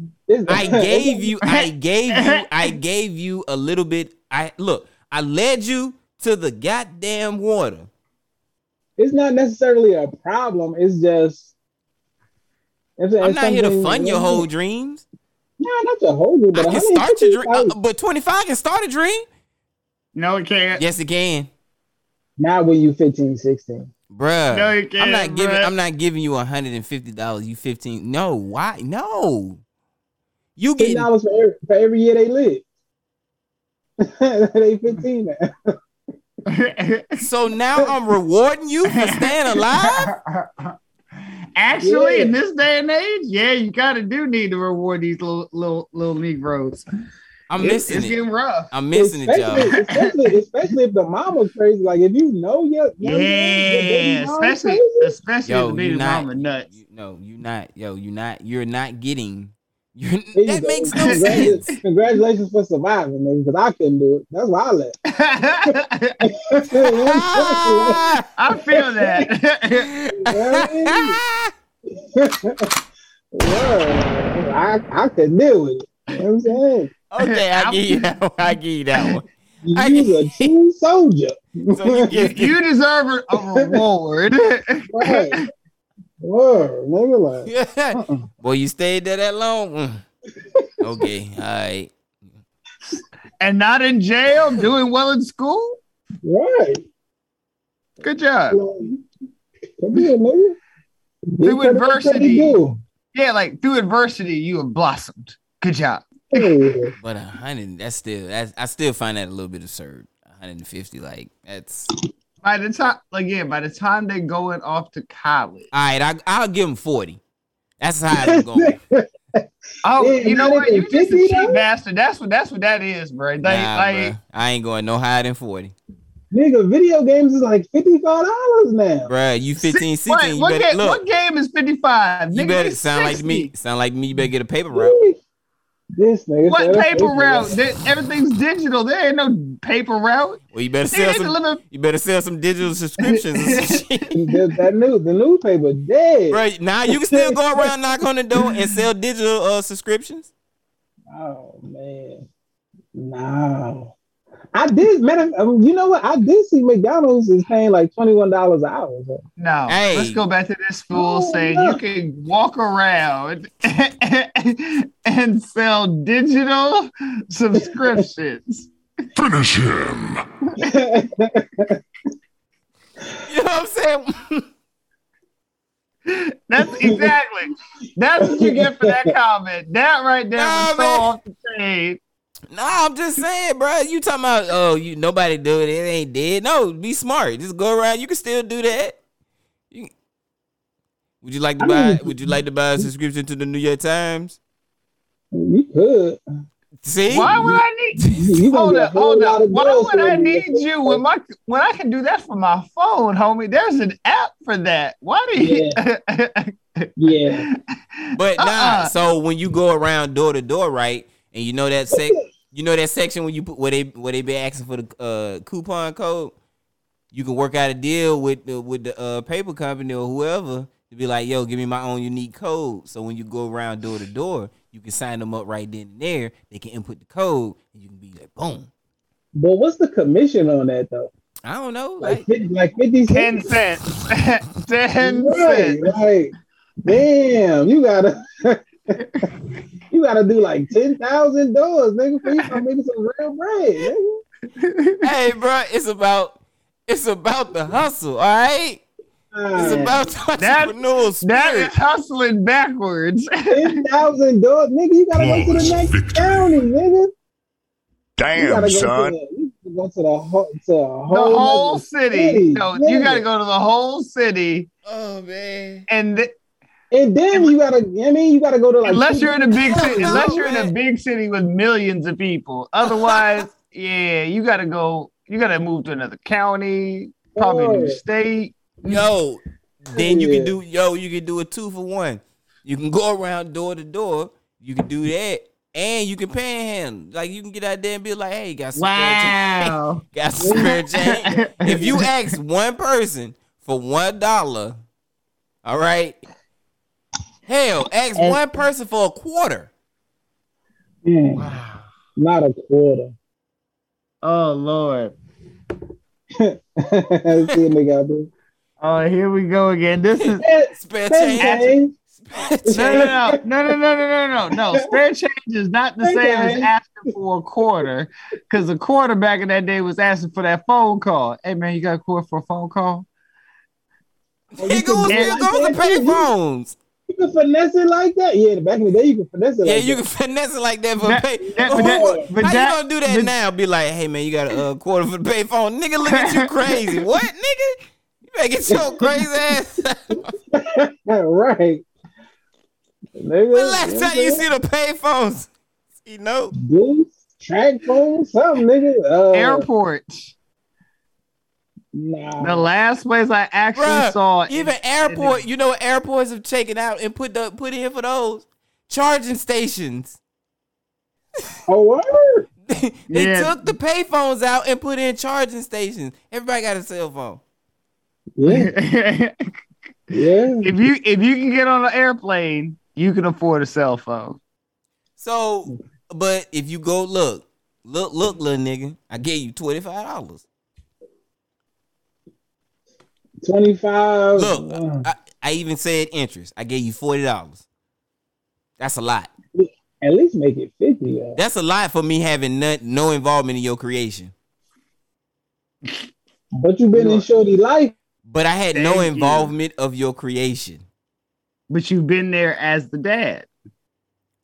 I gave you, I gave you, I gave you a little bit. I look, I led you to the goddamn water. it's not necessarily a problem. It's just. It's, I'm it's not here to fund your whole dreams. Nah, not your whole dream, I but can start your dream, uh, but 25 can start a dream. No, it can't. Yes, it can, Not when you 15, 16. bruh. No, you can't. I'm can't, not giving. bruh. I'm not giving you 150 dollars. You 15. No, why? No. You get dollars for every, for every year they live. they 15 now. So now I'm rewarding you for staying alive. Actually, Yeah. in this day and age, yeah, you kind of do need to reward these little little little Negroes. I'm It's- missing it's it. getting rough. I'm missing it, y'all. especially, especially, especially if the mama's crazy. Like if you know your, your your Yeah, baby mama's especially crazy, especially Yo, if the you baby not. mama nuts. You, no, you're not. Yo, you're not. You're not getting. You're, there you that go. makes no Congratu- sense. Congratulations for surviving, nigga, because I couldn't do it. That's why I left. Ah! I feel that. Whoa. I, I couldn't deal with it. You know what I'm saying? okay, I give you that one. I give you that one. I- You're a true soldier. So you you deserve a a reward. right. Whoa, nigga, like, Boy, you stayed there that long. Mm. Okay, all right. and not in jail, doing well in school. right. Good job. Come here, nigga. Through Get credit where credit adversity. due. Yeah, like through adversity, you have blossomed. Good job. Hey, But a hundred, that's still. That's, I still find that a little bit absurd. 150, like that's. By the time, again, by the time they're going off to college, All right, I, I'll give them 40. That's how it's going. oh, Yeah, you know what? You just a 50 cheap though? bastard. That's what that's what that is, bro. Like, nah, like bruh. I ain't going no higher than 40. nigga, video games is like $55 now. Bruh, you 15, 16, what, you what, better game, look. what game is fifty five? You better sound like me. Sound like me. You better get a paper route. This nigga. What said, paper "Okay, route? There- Everything's digital. There ain't no paper route. Well, you better sell some. live You better sell some digital subscriptions. and some shit. That, that new, the newspaper dead. Right now, you can still go around, knock on the door, and sell digital uh, subscriptions. Oh man, no. I did, man. Um, you know what? I did see McDonald's is paying like twenty one dollars an hour. So. No, Hey. let's go back to this fool Oh, saying no. you can walk around and sell digital subscriptions. Finish him. You know what I'm saying? That's exactly. That's what you get for that comment. That right there Nah, was so off the chain. No, I'm just saying, bro. You talking about? Oh, you nobody do it. It ain't dead. No, be smart. Just go around. You can still do that. You, would you like to I buy? mean- Would you like to buy a subscription to the New York Times? you could. See? Why would I need? You Hold get up, hold lot up. Why would I need you when my when I can do that from my phone, homie? There's an app for that. Why do you? Yeah, But uh-uh. nah. Uh-uh. So when you go around door to door, right, and you know that sec, you know that section when you put where they where they be asking for the uh, coupon code, you can work out a deal with the, with the uh, paper company or whoever to be like, yo, give me my own unique code. So when you go around door to door, you can sign them up right then and there. They can input the code, and you can be like, boom. but what's the commission on that though? I don't know, Like like, fifty, like fifty Ten cents. cents. Ten Right, cents. like, damn, you gotta, you gotta do like ten thousand doors, nigga, for you to make some real bread. Nigga. hey, bro, it's about it's about the hustle, all right. It's about the That- entrepreneurial That spirit. is hustling backwards. ten thousand doors, nigga. You gotta go to the next Victory. county, nigga. Damn, gotta go son. To the, you gotta go to the whole, to a The whole, whole nother city. No, you got to go to the whole city, Oh man. and th- And then you gotta, I mean, you gotta go to like unless you're in a big city, No, unless you're in a big city with millions of people. Otherwise, yeah, you gotta go. You gotta move to another county, probably a new state. Yo, then you Yeah. can do yo, you can do a two for one. You can go around door to door. You can do that, and you can panhandle. Like you can get out there and be like, "Hey, got some spare change? Wow. Got some spare change?" if you ask one person for one dollar, all right. Hell, ask And- one person for a quarter. Mm, wow. not a quarter. Oh Lord. See nigga. Oh, here we go again. This is Spare Spare change. change. Spare no, change. no, no, no, no, no, no, no, no, no. Spare change is not the same as asking for a quarter, because a quarter back in that day was asking for that phone call. Hey man, you got a quarter for a phone call? Nigga was Yeah, still going to like that, pay phones. You can finesse it like that. Yeah, back in the day, you can finesse it. Yeah, like you that. can finesse it like that for That- pay. that- But but that- but how that- you gonna do that but- now? Be like, hey man, you got a uh, quarter for the payphone. Nigga, look at you crazy. what, nigga? You better get your crazy ass. right. Nigga, when last time you see the payphones? You know? Boost, TracFone, something, nigga. Uh, Airports. Nah. The last place I actually Bruh, saw even airport, you know airports have taken out and put the put in for those? Charging stations. Oh, word? they Yeah. took the payphones out and put in charging stations. Everybody got a cell phone. Yeah, yeah. if you if you can get on an airplane, you can afford a cell phone. So, but if you go look, look, look, little nigga, I gave you twenty five dollars. 25. Look, uh, I, I even said interest. I gave you forty dollars. That's a lot. at least make it 50. Yeah. That's a lot for me having no, no involvement in your creation. But you've been in Shorty life. But I had no Thank you. involvement of your creation. But you've been there as the dad.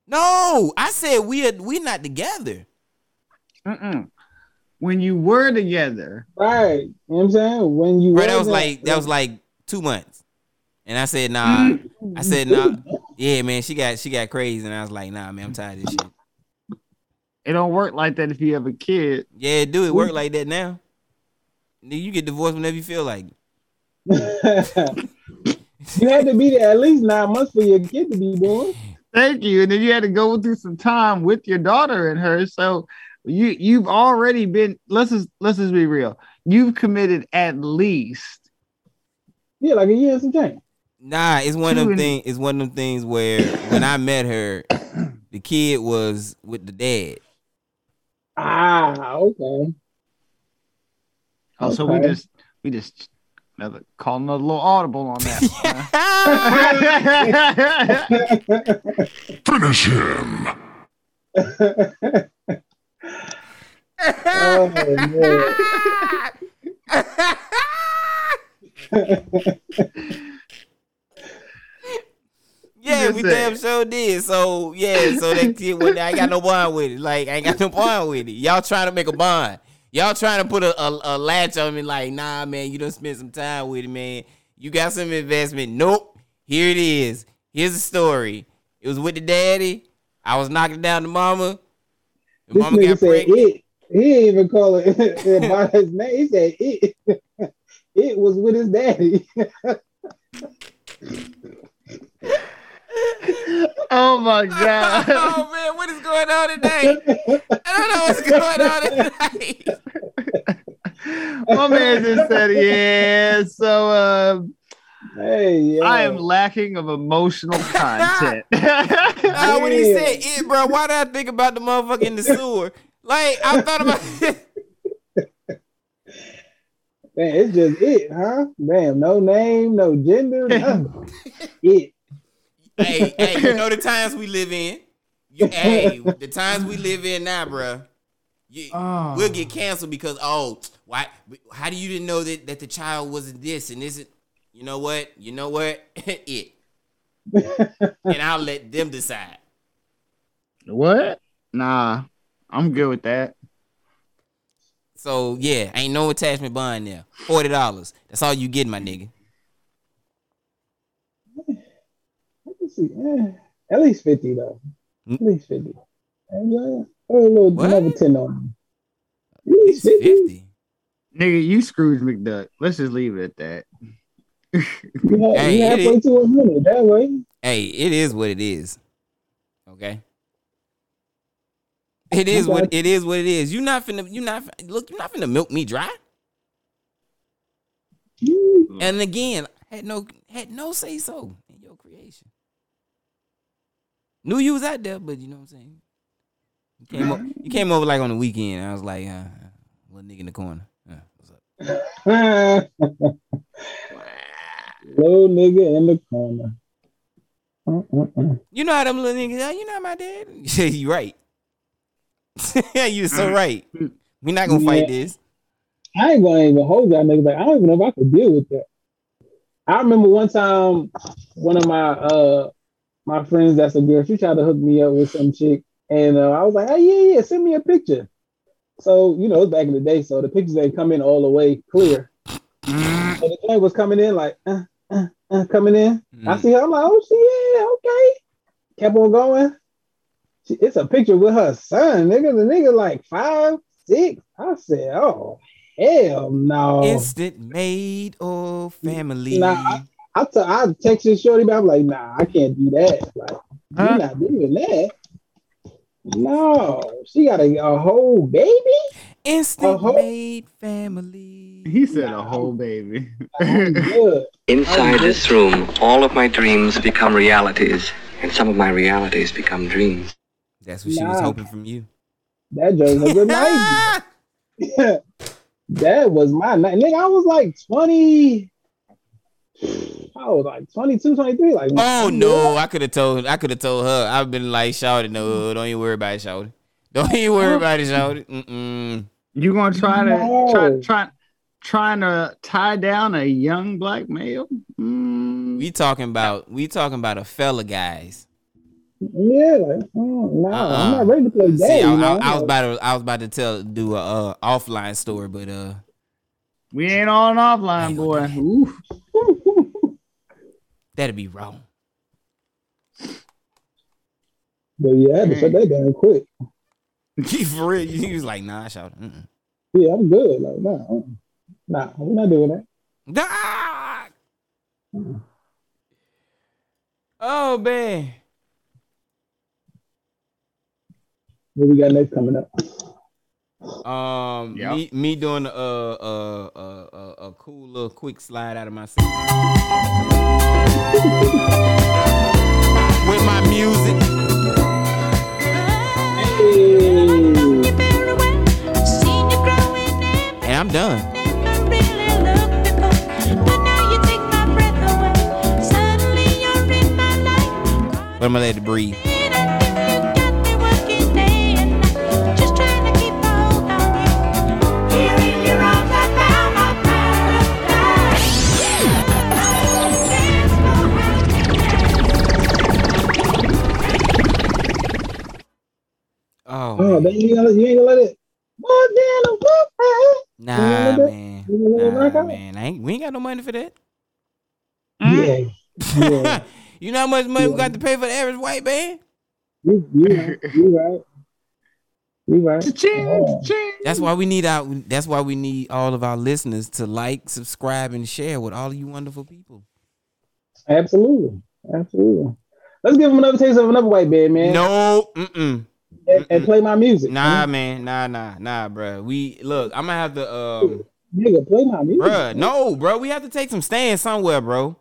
No, I said we are we not together. Mm-mm. When you were together, Right. You know what I'm saying? When you Bro, that was wasn't- like that was like two months. And I said, nah. I said, nah. Yeah, man, she got she got crazy. And I was like, nah, man, I'm tired of this shit. it don't work like that if you have a kid. Yeah, do it work like that now. You get divorced whenever you feel like. it. you had to be there at least nine months for your kid to be born. Thank you. And then you had to go through some time with your daughter and her. So you you've already been let's just let's just be real. You've committed at least Yeah, like a year and some change. Nah, it's one of them and- things. It's one of them things where when I met her, the kid was with the dad. Ah, okay. oh, so we just we just another call another little audible on that. Finish him. oh. Yeah, we damn sure did. So yeah, so that kid went I ain't got no bond with it. Like I ain't got no bond with it. Y'all trying to make a bond. Y'all trying to put a, a, a latch on me like, nah, man, you done spent some time with it, man. You got some investment. Nope. Here it is. Here's the story. It was with the daddy. I was knocking down the mama. The This mama nigga got said pregnant. it. He didn't even call it by his name. He said it. it was with his daddy. oh my god. oh man, what is going on today? I don't know what's going on today. My man just said, yeah. So uh, hey, yeah. I am lacking of emotional content. Nah, when he said it, bro, why did I think about the motherfucker in the sewer? Like I thought about Man, it's just it, huh? Damn, no name, no gender, nothing. it. hey, hey, you know the times we live in. You, hey, the times we live in now, bro. You, Oh. We'll get oh. canceled because oh, why? How do you didn't know that that the child wasn't this and isn't? You know what? You know what? it, and I'll let them decide. what? Nah, I'm good with that. So yeah, ain't no attachment bond there. Forty dollars. That's all you get, my nigga. let's see, eh, at least fifty though. At least fifty. And, uh, put a little What? another ten on. At least fifty. fifty. Nigga, you Scrooge McDuck. Let's just leave it at that. You Hey, you halfway is- to a hundred that way. Hey, it is what it is. Okay. It is what it is. What it is. You not finna. You not fin- look. You not finna milk me dry. Mm. And again, had no had no say so in your creation. Knew you was out there, but you know what I'm saying. You came, o- you came over like on the weekend. I was like, uh, little nigga in the corner. Uh, what's up? Little nigga in the corner. Mm-mm-mm. You know how them little niggas. are, You know my dad. Yeah, you right. Yeah, you so right. We not gonna fight this. I ain't gonna even hold that nigga. Like I don't even know if I could deal with that. I remember one time one of my uh my friends that's a girl, she tried to hook me up with some chick, and uh, I was like, "Hey, yeah, yeah, send me a picture." So you know, it's back in the day, so the pictures ain't come in all the way clear. Mm, So the thing was coming in like, uh, uh, uh, coming in. I Mm. see her. I'm like, oh shit, yeah, okay. Kept on going. She, it's a picture with her son, nigga. The nigga like five, six. I said, oh hell no. Instant made or family. Nah, I t- I texted Shorty, but I'm like, nah, I can't do that. Like, Huh? you're not doing that. No, she got a, a whole baby. Instant Uh-huh. made family. he said a whole baby. Inside this room, all of my dreams become realities, and some of my realities become dreams. That's what she was hoping from you. That joke was a night. that was my night. Nigga, I was like 20. I was like 22, 23. Like, oh no, I could have told. I could have told her. I've been like, shout it. No, don't even worry about it, shout it. Don't even worry about it, shout it. Mm-mm. You gonna try to No. try try trying to tie down a young black male? Mm, We talking about. We talking about a fella, guys. Yeah, like, no, Uh-uh. I'm not ready to play See, gay. I, know? I, I was about to. I was about to tell do a uh, offline story, but uh, we ain't on offline, boy. that'd be wrong. but yeah, I had to shut that down quick. For real, he was like, nah, shout it. Mm-mm. Yeah, I'm good. Like, nah, nah, we're not doing that. Ah! Oh man. What we got next coming up? Um, Yeah. me, me doing a a, a a a cool little quick slide out of my seat with my music. But I'm gonna let it breathe. Oh, Oh, man. then you, gonna, you ain't gonna let it. Oh, damn, whoop, nah, man. you gonna let it rock Nah, man. I ain't, we ain't got no money for that. Yeah, yeah. You know how much money we got to pay for the average white man? You, you right. You right. You right. Ching, Oh. That's why we need our. That's why we need all of our listeners to like, subscribe, and share with all of you wonderful people. Absolutely. Absolutely. Let's give them another taste of another white band, man. No, mm-mm. And, and play my music. nah, man. man, nah, nah, nah, bruh. We look. I'm gonna have to, um, Nigga, play my music. bruh. No, bro. We have to take some stand somewhere, bro.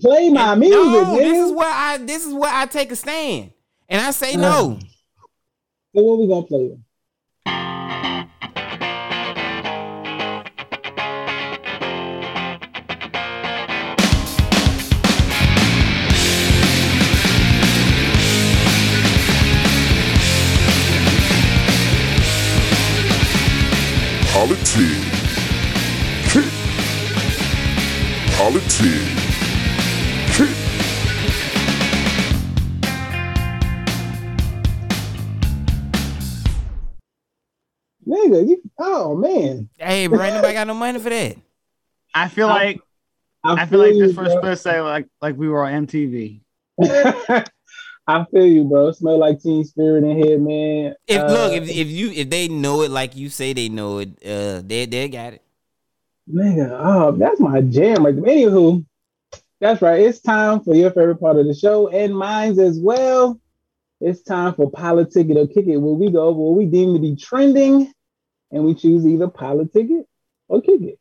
Play my And- music, no, nigga. this is where I. This is where I take a stand, and I say no. So what we gonna play? Politics. Kick. Politics. Nigga, you, oh man. Hey, bro, ain't nobody got no money for that. I feel like I feel like this was supposed to say like like we were on MTV. I feel you, bro. Smell like Teen Spirit in here, man. If Uh, look, if if you if they know it like you say they know it, uh, they they got it. Nigga, oh, that's my jam right there. Anywho, that's right. It's time for your favorite part of the show and mine's as well. It's time for Politic It or Kick It, where we go over what we deem to be trending and we choose either Politic It or Kick It.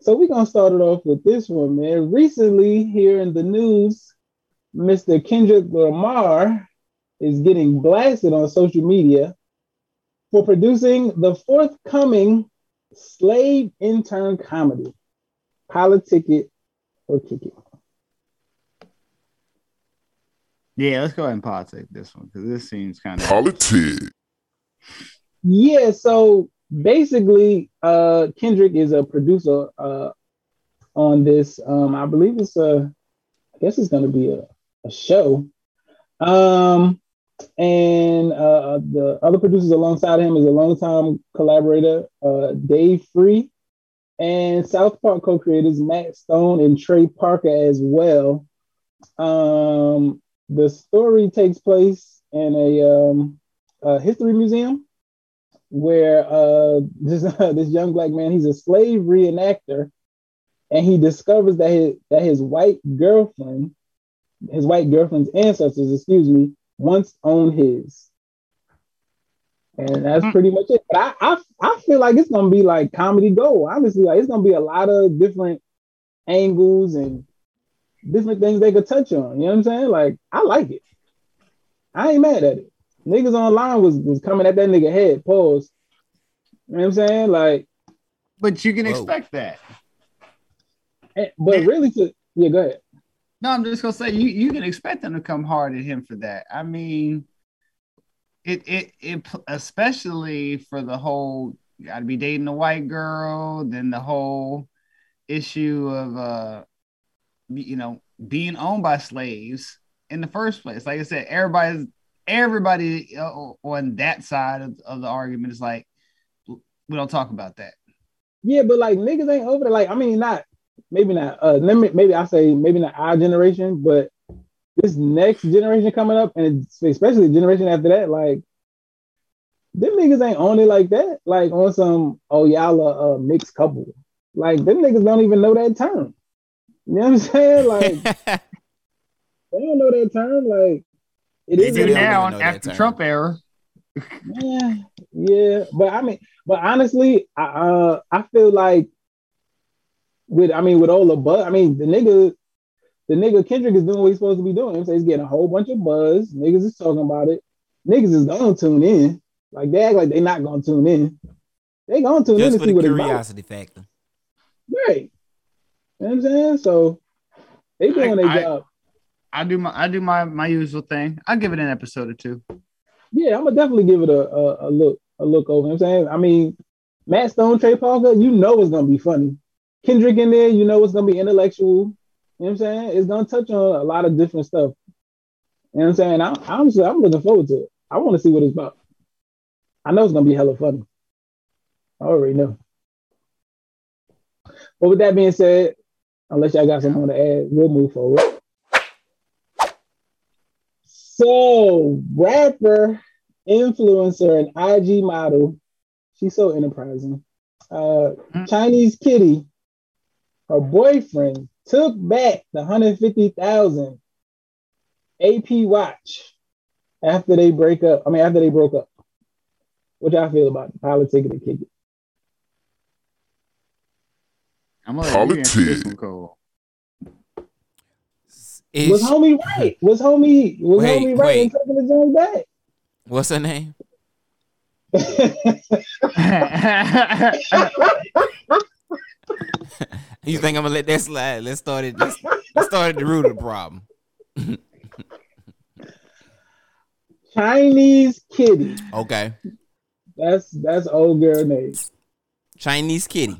So we're gonna start it off with this one, man. Recently, here in the news, Mr. Kendrick Lamar is getting blasted on social media for producing the forthcoming slave intern comedy. Politic it or kick it. Yeah, let's go ahead and politic this one because this seems kind of Politic. Yeah, so basically, uh Kendrick is a producer uh on this. Um, I believe it's a I guess it's gonna be a, a show. Um and uh the other producers alongside him is a longtime collaborator, uh Dave Free, and South Park co-creators Matt Stone and Trey Parker as well. Um the story takes place in a um a history museum where uh, this this young black man he's a slave reenactor, and he discovers that his that his white girlfriend, his white girlfriend's ancestors, excuse me, once owned his. And that's pretty much it. But I, I I feel like it's gonna be like comedy gold. Honestly, like it's gonna be a lot of different angles and different things they could touch on. You know what I'm saying? Like I like it. I ain't mad at it. Niggas online was was coming at that nigga head. Pause. You know what I'm saying? Like, but you can Whoa. expect that. but really, to yeah, go ahead. No, I'm just gonna say you you can expect them to come hard at him for that. I mean, it it it especially for the whole got to be dating a white girl, then the whole issue of uh you know being owned by slaves in the first place. Like I said, everybody's everybody uh, on that side of, of the argument is like we don't talk about that. Yeah, but like niggas ain't over there. Like, I mean, not maybe not. Uh, let me maybe I say maybe not our generation, but this next generation coming up, and especially the generation after that, like them niggas ain't on it like that. Like on some oh y'all a, a mixed couple. Like them niggas don't even know that term. You know what I'm saying? Like they don't know that term. Like it They is do it now even know that after. Trump era. Yeah, yeah, but I mean, but honestly, I uh, I feel like with I mean with all the buzz, I mean the nigga, the nigga Kendrick is doing what he's supposed to be doing. So he's getting a whole bunch of buzz. Niggas is talking about it. Niggas is gonna tune in. Like they act like they not gonna tune in. They gonna tune Just in for to see the what it's about. curiosity factor. Right. You know what I'm saying? So they doing I- their job. I do my I do my my usual thing. I give it an episode or two. Yeah, I'm gonna definitely give it a, a, a look, a look over. You know I'm saying, I mean, Matt Stone, Trey Parker, you know it's gonna be funny. Kendrick in there, you know it's gonna be intellectual. You know what I'm saying? It's gonna touch on a lot of different stuff. You know what I'm saying? I, I'm I'm looking forward to it. I want to see what it's about. I know it's gonna be hella funny. I already know. But with that being said, unless y'all got something to add, we'll move forward. So, rapper, influencer, and IG model, she's so enterprising. Uh, Mm. Chinese Kitty, her boyfriend took back the 150,000 AP watch after they break up. I mean, after they broke up. What y'all feel about it? Politic and kick it. I'm gonna let you answer this one, Cole. Is- Was homie right? Was homie was Wait, homie right in wait. taking the joint back? what's her name? You think I'm gonna let that slide? Let's start it. Let's, let's start at the root of the problem. Chinese Kitty. Okay, That's that's old girl name. Chinese kitty.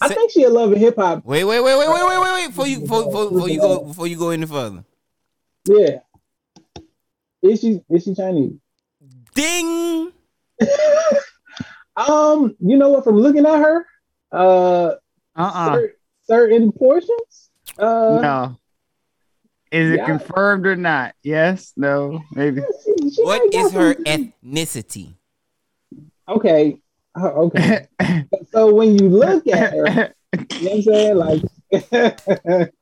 I think she a love and hip hop. Wait, wait, wait, wait, wait, wait, wait, wait. Before you, before, before, before you go, before you go any further. Yeah. Is she is she Chinese? Ding. um, you know what? From looking at her, uh, Uh-uh. cer- certain portions, uh, No. Is it Yeah. confirmed or not? Yes, no, maybe. She- she What might got is her ethnicity? Okay. Uh, Okay. so when you look at her, you know what I'm saying? Like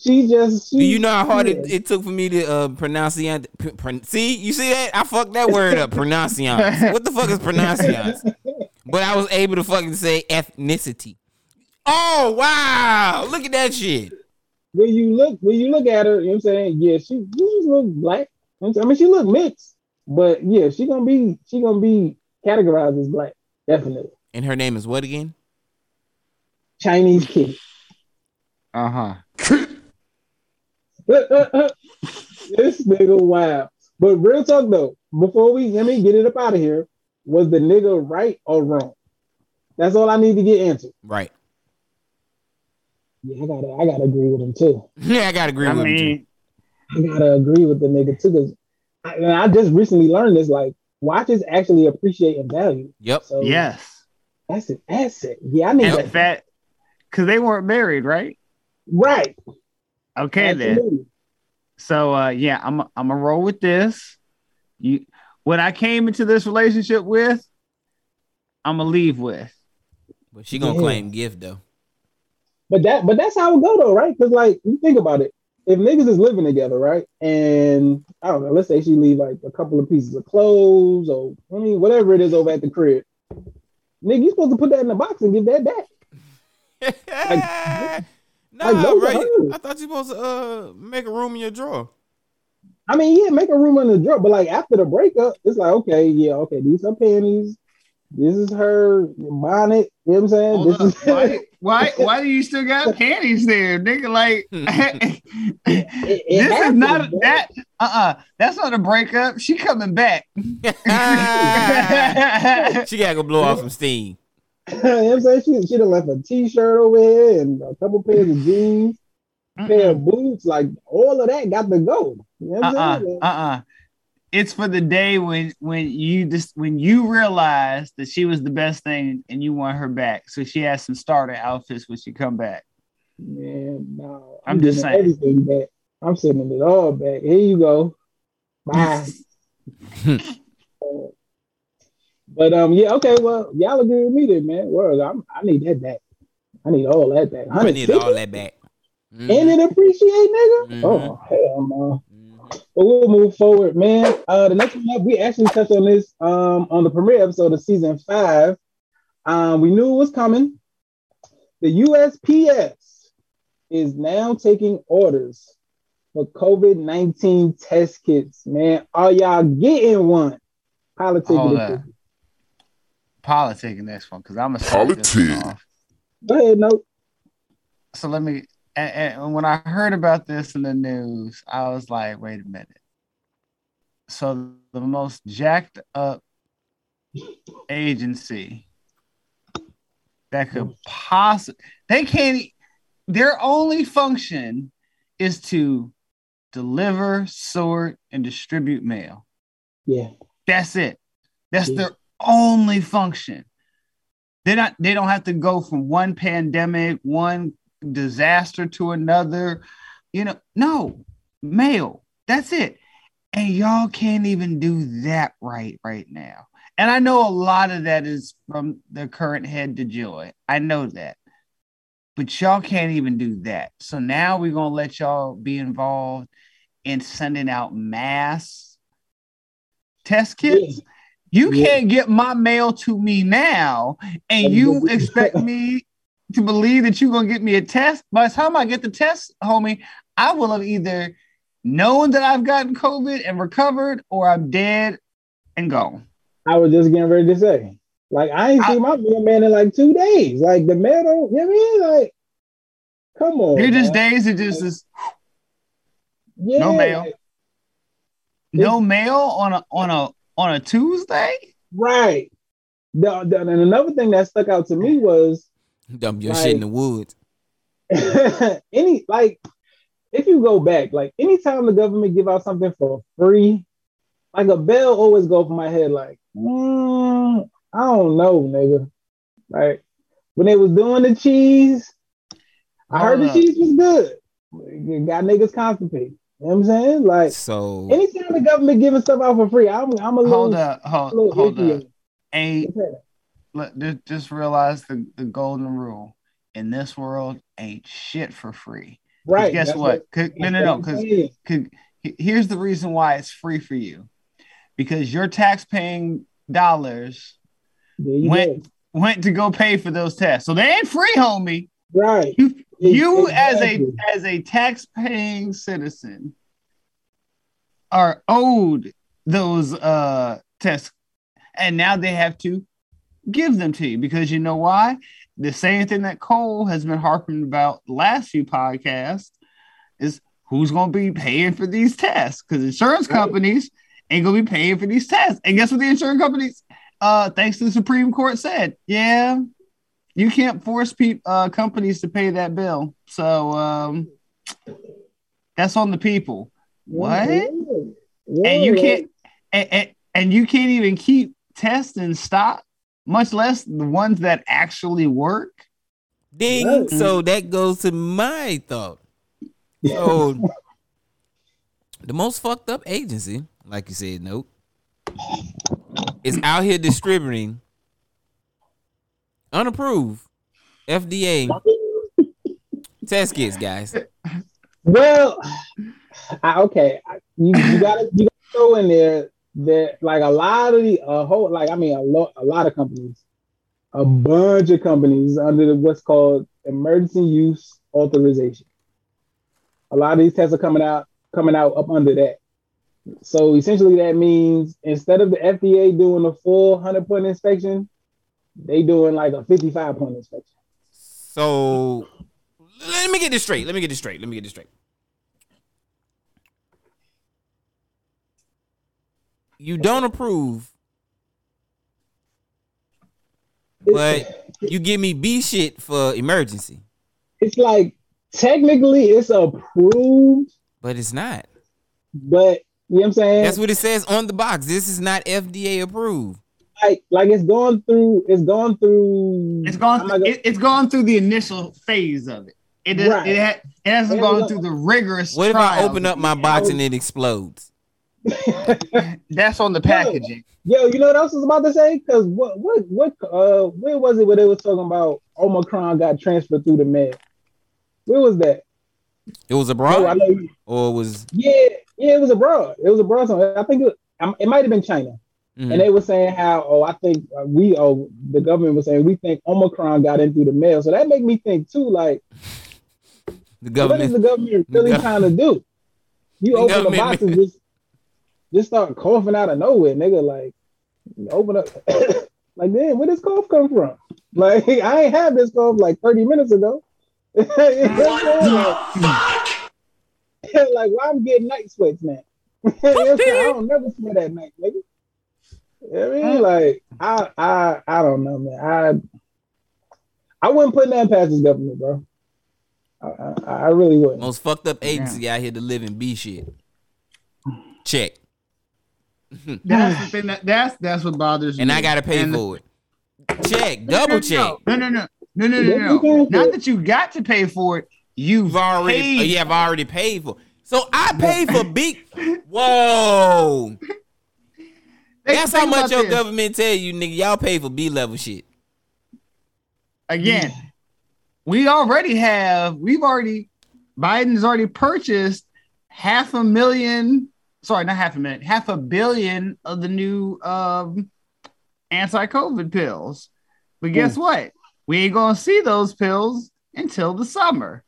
she just she, Do you know how hard it, it took for me to uh, pronunciate? Pr- pr- see, you see that? I fucked that word up. Pronunciance. What the fuck is pronunciance? But I was able to fucking say ethnicity. Oh wow! Look at that shit. when you look when you look at her, you know what I'm saying? Yeah, she, she just look black. You know I'm? I mean she look mixed, but yeah, she gonna be she gonna be categorized as black, definitely. And her name is what again? Chinese kid. Uh huh. this nigga wow. But real talk though, before we let me get it up out of here, was the nigga right or wrong? That's all I need to get answered. Right. Yeah, I gotta I gotta agree with him too. Yeah, I gotta agree I with him too. I gotta agree with the nigga too, because I, and I just recently learned this. Like, watches actually appreciate in value. Yep. So yes. that's an asset. Yeah, I need And that. that, because they weren't married, right? Right. Okay, then. So uh yeah, I'm I'm gonna roll with this. You what I came into this relationship with, I'm gonna leave with. But she gonna Yeah. claim gift though. But that but that's how it go though, right? Because like you think about it, if niggas is living together, right? And I don't know, let's say she leave like a couple of pieces of clothes or I mean whatever it is over at the crib. Nigga, you supposed to put that in the box and give that back. nah, like, right. I thought you supposed to uh make a room in your drawer. I mean, yeah, make a room in the drawer, but like after the breakup, it's like, okay, yeah, okay, these are panties. This is her bonnet. You know what I'm saying? Hold this up. is Why, why why do you still got panties there, nigga? Like It- it this is not bro. that uh-uh. That's not a breakup. She coming back. she gotta go blow off some steam. you know what I'm saying? She she done left a t-shirt over here and a couple pairs of jeans, pair of boots, like all of that got to go. You know what I'm uh-uh, saying? uh-uh. It's for the day when when you just when you realize that she was the best thing and you want her back. So she has some starter outfits when she come back. Man, no. I'm just saying. everything back. I'm sending it all back. Here you go. Bye. but um, yeah, okay. Well, y'all agree with me then, man. Well, I'm, I need that back. I need all that back. I need all that back. Mhm. and it appreciate, nigga. Mhm. Oh hell no. But we'll move forward, man. Uh, the next one up, we actually touched on this um on the premiere episode of season five. Um, we knew it was coming. The USPS is now taking orders for COVID nineteen test kits. Man, are y'all getting one? Politics. Hold up. Politicking this one because I'm a start this Politic. Go ahead, no. So let me. And, and when I heard about this in the news, I was like, wait a minute. So the most jacked up agency that could possibly they can't their only function is to deliver, sort, and distribute mail. Yeah. That's it. That's Yeah. their only function. They not they don't have to go from one pandemic, one disaster to another. You know, no mail. That's it. And y'all can't even do that right right now. And I know a lot of that is from the current head DeJoy. I know that. But y'all can't even do that. So now we're gonna let y'all be involved in sending out mass test kits. You Yeah. can't get my mail to me now, and you expect me to believe that you're gonna get me a test. By the time I get the test, homie, I will have either known that I've gotten COVID and recovered, or I'm dead and gone. I was just getting ready to say. Like I ain't I- seen my mailman in like two days. Like the mail don't, you know what I mean? Like, come on. Here just man. days it just is Yeah. no mail. no mail on a on a on a Tuesday. Right. The, the- and another thing that stuck out to me was Dump your Like- shit in the woods. any like if you go back, like anytime the government give out something for free, like a bell always go for my head, like, mm, I don't know, nigga. Like when they was doing the cheese, I heard Hold the cheese was good. It got niggas constipated. You know what I'm saying? Like So anytime the government giving stuff out for free, I'm I'm a little Hold up, a hold, little hold up. Ain't let, just, just realize the, the golden rule. In this world, ain't shit for free. Right. Guess that's what? 'Cause- no, no, no. what Because saying. could he- here's the reason why it's free for you because your tax paying dollars went went to go pay for those tests so they ain't free homie. Right. you you as a as a tax paying citizen are owed those uh tests and now they have to give them to you because you know why? The same thing that cole has been harping about last few podcasts is who's going to be paying for these tests because insurance companies ain't going to be paying for these tests. And guess what the insurance companies uh thanks to the supreme court said yeah you can't force pe- uh, companies to pay that bill. So um that's on the people. What? Yeah. And you can't and, and, and you can't even keep tests in stock much less the ones that actually work ding. Right. So that goes to my thought. So the most fucked up agency, like you said, nope, is out here distributing unapproved FDA test kits, guys. Well, I, okay, I- you, you gotta you gotta throw in there that like a lot of the a whole like I mean a lot a lot of companies, a bunch of companies under the, what's called emergency use authorization. A lot of these tests are coming out coming out up under that. So essentially, that means instead of the FDA doing a full hundred point inspection, they doing like a fifty five point inspection. So let me get this straight. Let me get this straight. Let me get this straight. You don't approve, but you give me B shit for emergency, it's like technically it's approved, but it's not. but you know what I'm saying? That's what it says on the box. This is not FDA approved. like like it's gone through it's gone through it's gone I'm gonna- it, it's gone through the initial phase of it it, is- Right. it, ha- it hasn't Yeah, gone through the rigorous What if I open up my box and it explodes? that's on the packaging Yo, you know what else I was about to say? Because what what what uh where was it where they was talking about Omicron got transferred through the mail? Where was that? It was Oh, I abroad, know you- or it was yeah, yeah, it was abroad. It was abroad. somewhere. I think it, um, it might have been China. mhm. And they were saying how, oh, I think uh, we, oh, the government was saying we think Omicron got in through the mail. So that make me think too, like, the government, what is the government really the gov- trying to do? You the open the government- box and just, just start coughing out of nowhere, nigga. Like, open up, like, damn, where this cough come from? Like, I ain't had this cough like 30 minutes ago. What I'm saying? like, why I'm getting night sweats now? You know what I'm saying? I don't never sweat at night, nigga. You know I mean? Mm. Like, I, I, I don't know, man. I, I wouldn't put that past this government, bro. I, I, I really wouldn't. Most fucked up agency out here to live in B shit. Check. that's the thing that that's that's what bothers And me I gotta pay And- for it. Check. Double check. no no no no no no no, pay no. for not that you got to pay for it you've You've already paid. oh, you have already paid for. So I pay for big. Whoa. Think- That's how much your this. government tell you, nigga. Y'all pay for B level shit. again we already have we've already biden's already purchased half a million sorry not half a minute, half a billion of the new um anti-covid pills but guess what we ain't gonna see those pills until the summer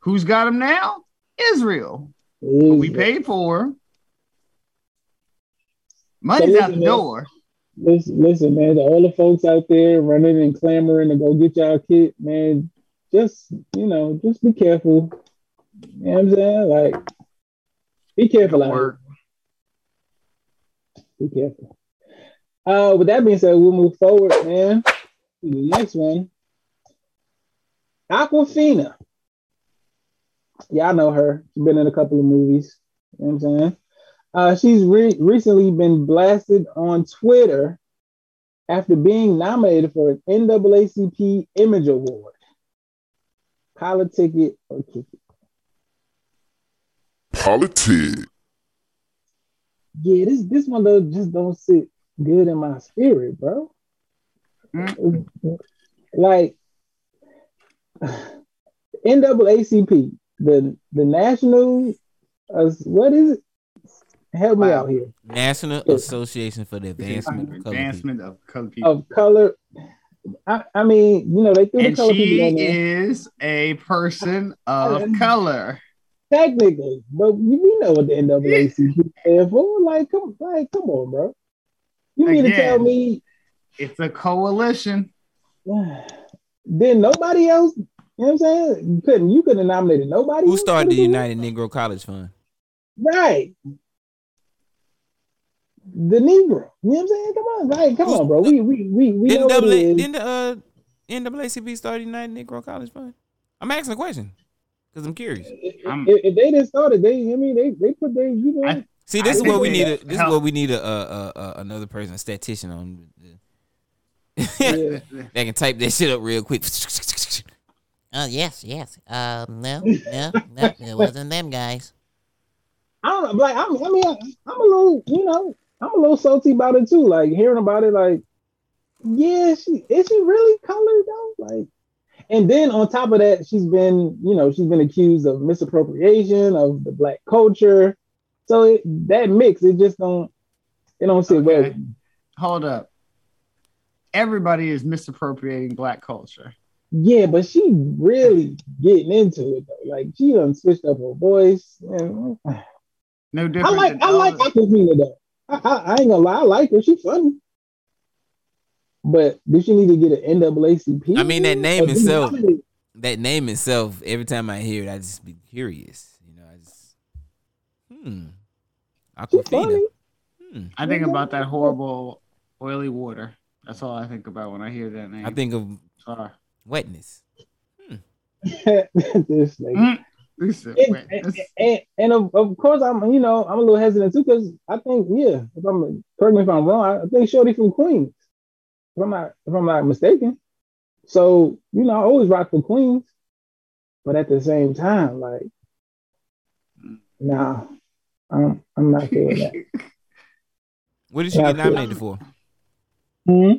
who's got them now israel we paid for money's out the door Listen, listen, man. To all the folks out there running and clamoring to go get y'all kit, man. Just you know, just be careful. You know what I'm saying? Like, be careful out here. Be careful. Uh, with that being said, we'll move forward, man. To the next one. Awkwafina. Y'all know her. She's been in a couple of movies. You know what I'm saying? Uh, she's re- recently been blasted on Twitter after being nominated for an NAACP Image Award. Collar ticket or it. Politics. Yeah, this this one though just don't sit good in my spirit, bro. Like NAACP, the the national, uh, what is it? Help me out here. National Association for the Advancement of Colored People. Advancement of colored people. Of color, I, I mean, you know, they threw the and color she people in there. is a person of color. Technically, but we we know what the NAACP stand for. Like, come, like, come on, bro. You mean to tell me It's a coalition. then nobody else? You know what I'm saying? You couldn't you couldn't have nominated nobody. Who started the to do it? United Negro College Fund? Right. The Negro. You know what I'm saying? Come on, right? Come Who's on, bro. We we we we know Didn't, what double it is. didn't the uh, NAACP start the United Negro College Fund? I'm asking a question because I'm curious. I'm- If, if they didn't start it, they I mean they they put their you know I- See, this I is what we need. A, this is what we need a, uh uh uh another person, a statistician on. yeah. that can type that shit up real quick. Oh yes, yes. Um, no, no, no, it wasn't them guys. I don't know. Like I'm, I mean, I'm a little, you know, I'm a little salty about it too. Like hearing about it, like, yeah, she is she really colored though? Like, and then on top of that, she's been, you know, she's been accused of misappropriation of the black culture. So it, that mix, it just don't, it don't sit well. Hold up. Everybody is misappropriating black culture. Yeah, but she really getting into it though. Like she done switched up her voice. And, No I like, I like. Awkwafina though. I, I, I ain't gonna lie, I like her. She funny. But did she need to get an NAACP? I mean, that name itself- that name itself. Every time I hear it, I just be curious. You know, I just hmm. She Awkwafina. funny. Hmm. I think about that horrible oily water. That's all I think about when I hear that name. I think of Sorry. wetness. this nigga. Mm, And, and, and, and of, of course, I'm you know I'm a little hesitant too because I think yeah, if I'm correct me if I'm wrong, I think Shorty from Queens, if I'm not if I'm not mistaken. So you know I always rock for Queens, but at the same time, like, nah, I'm I'm not feeling that. What did she get nominated for? Hmm?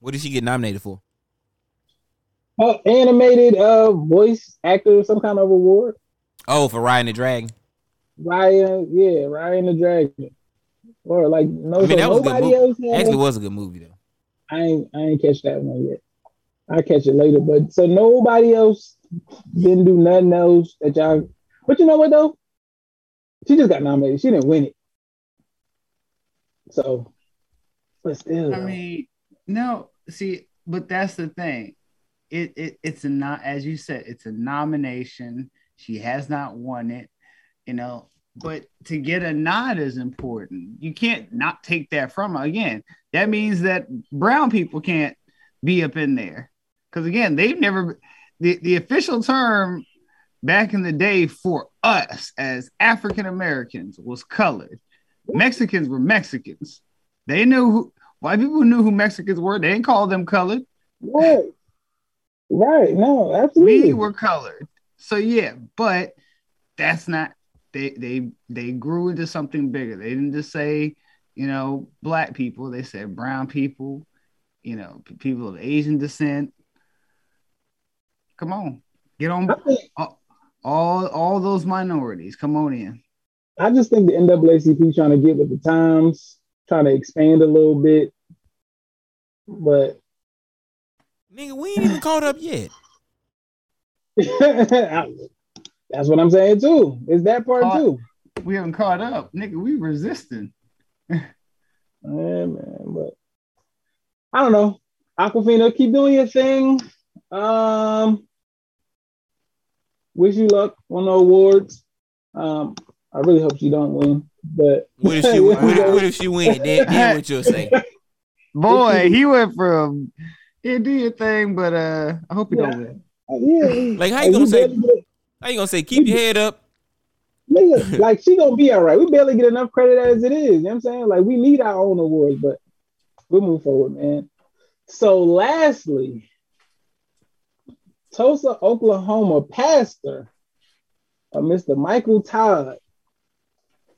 What did she get nominated for? Uh, animated uh voice actor, some kind of award. Oh, for Raya and the dragon. Ryan, yeah, Raya and the Dragon. Or like no, I mean, that was nobody else. had- Actually, was a good movie though. I ain't I ain't catch that one yet. I'll catch it later. But so nobody else didn't do nothing else that y'all. But you know what though? She just got nominated. She didn't win it. So, but still, I mean, no, see, but that's the thing. It, it it's a not as you said, it's a nomination. She has not won it, you know. But to get a nod is important. You can't not take that from her. Again, that means that brown people can't be up in there. Because again, they've never the, the official term back in the day for us as African Americans was colored. Mexicans were Mexicans. They knew who white people knew who Mexicans were. They didn't call them colored. right, right, no, absolutely. We were colored. So yeah, but that's not they they they grew into something bigger. They didn't just say, you know, black people, they said brown people, you know, p- people of Asian descent. Come on. Get on think all all, all those minorities. Come on in. I just think the NAACP trying to get with the times, trying to expand a little bit, but Nigga, we ain't even caught up yet. that's what I'm saying too. Is that part Caught- too? We haven't caught up. Nigga, we resisting. Yeah, man, but I don't know. Awkwafina, keep doing your thing. Um, wish you luck on the awards. Um, I really hope she don't win, but What if she? what, if, what if she win? Then, then what you'll say? Boy, he went from yeah, do your thing, but uh I hope he don't win. yeah, Like, how you gonna we say- barely How you gonna say? Keep your head up. nigga, like she gonna be all right. We barely get enough credit as it is. You know what I'm saying? Like we need our own awards, but we'll move forward, man. So lastly, Tulsa, Oklahoma pastor, uh, Mr. Michael Todd,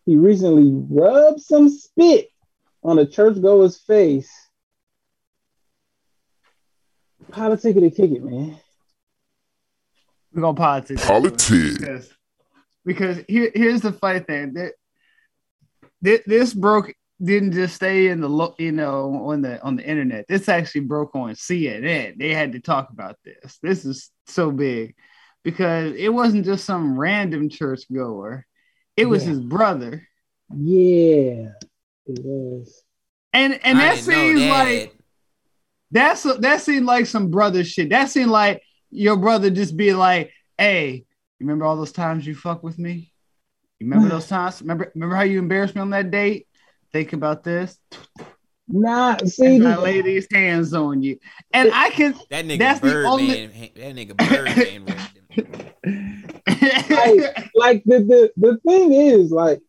he recently rubbed some spit on a churchgoer's face. Politic it or kick it, man. We're gonna politics. Politics. Because, because here, here's the funny thing that this, this broke didn't just stay in the lo- you know on the on the internet. This actually broke on CNN. They had to talk about this. This is so big because it wasn't just some random church goer. It was Yeah. his brother. Yeah, it was. And and I that seems that. like that's that seemed like some brother shit. That seemed like your brother just be like, "Hey, you remember all those times you fuck with me? You remember those times? Remember remember how you embarrassed me on that date? Think about this. Nah, see, And I lay these hands on you, and I can. That nigga That's the Birdman, only- that nigga Birdman read like, like the, the the thing is, like,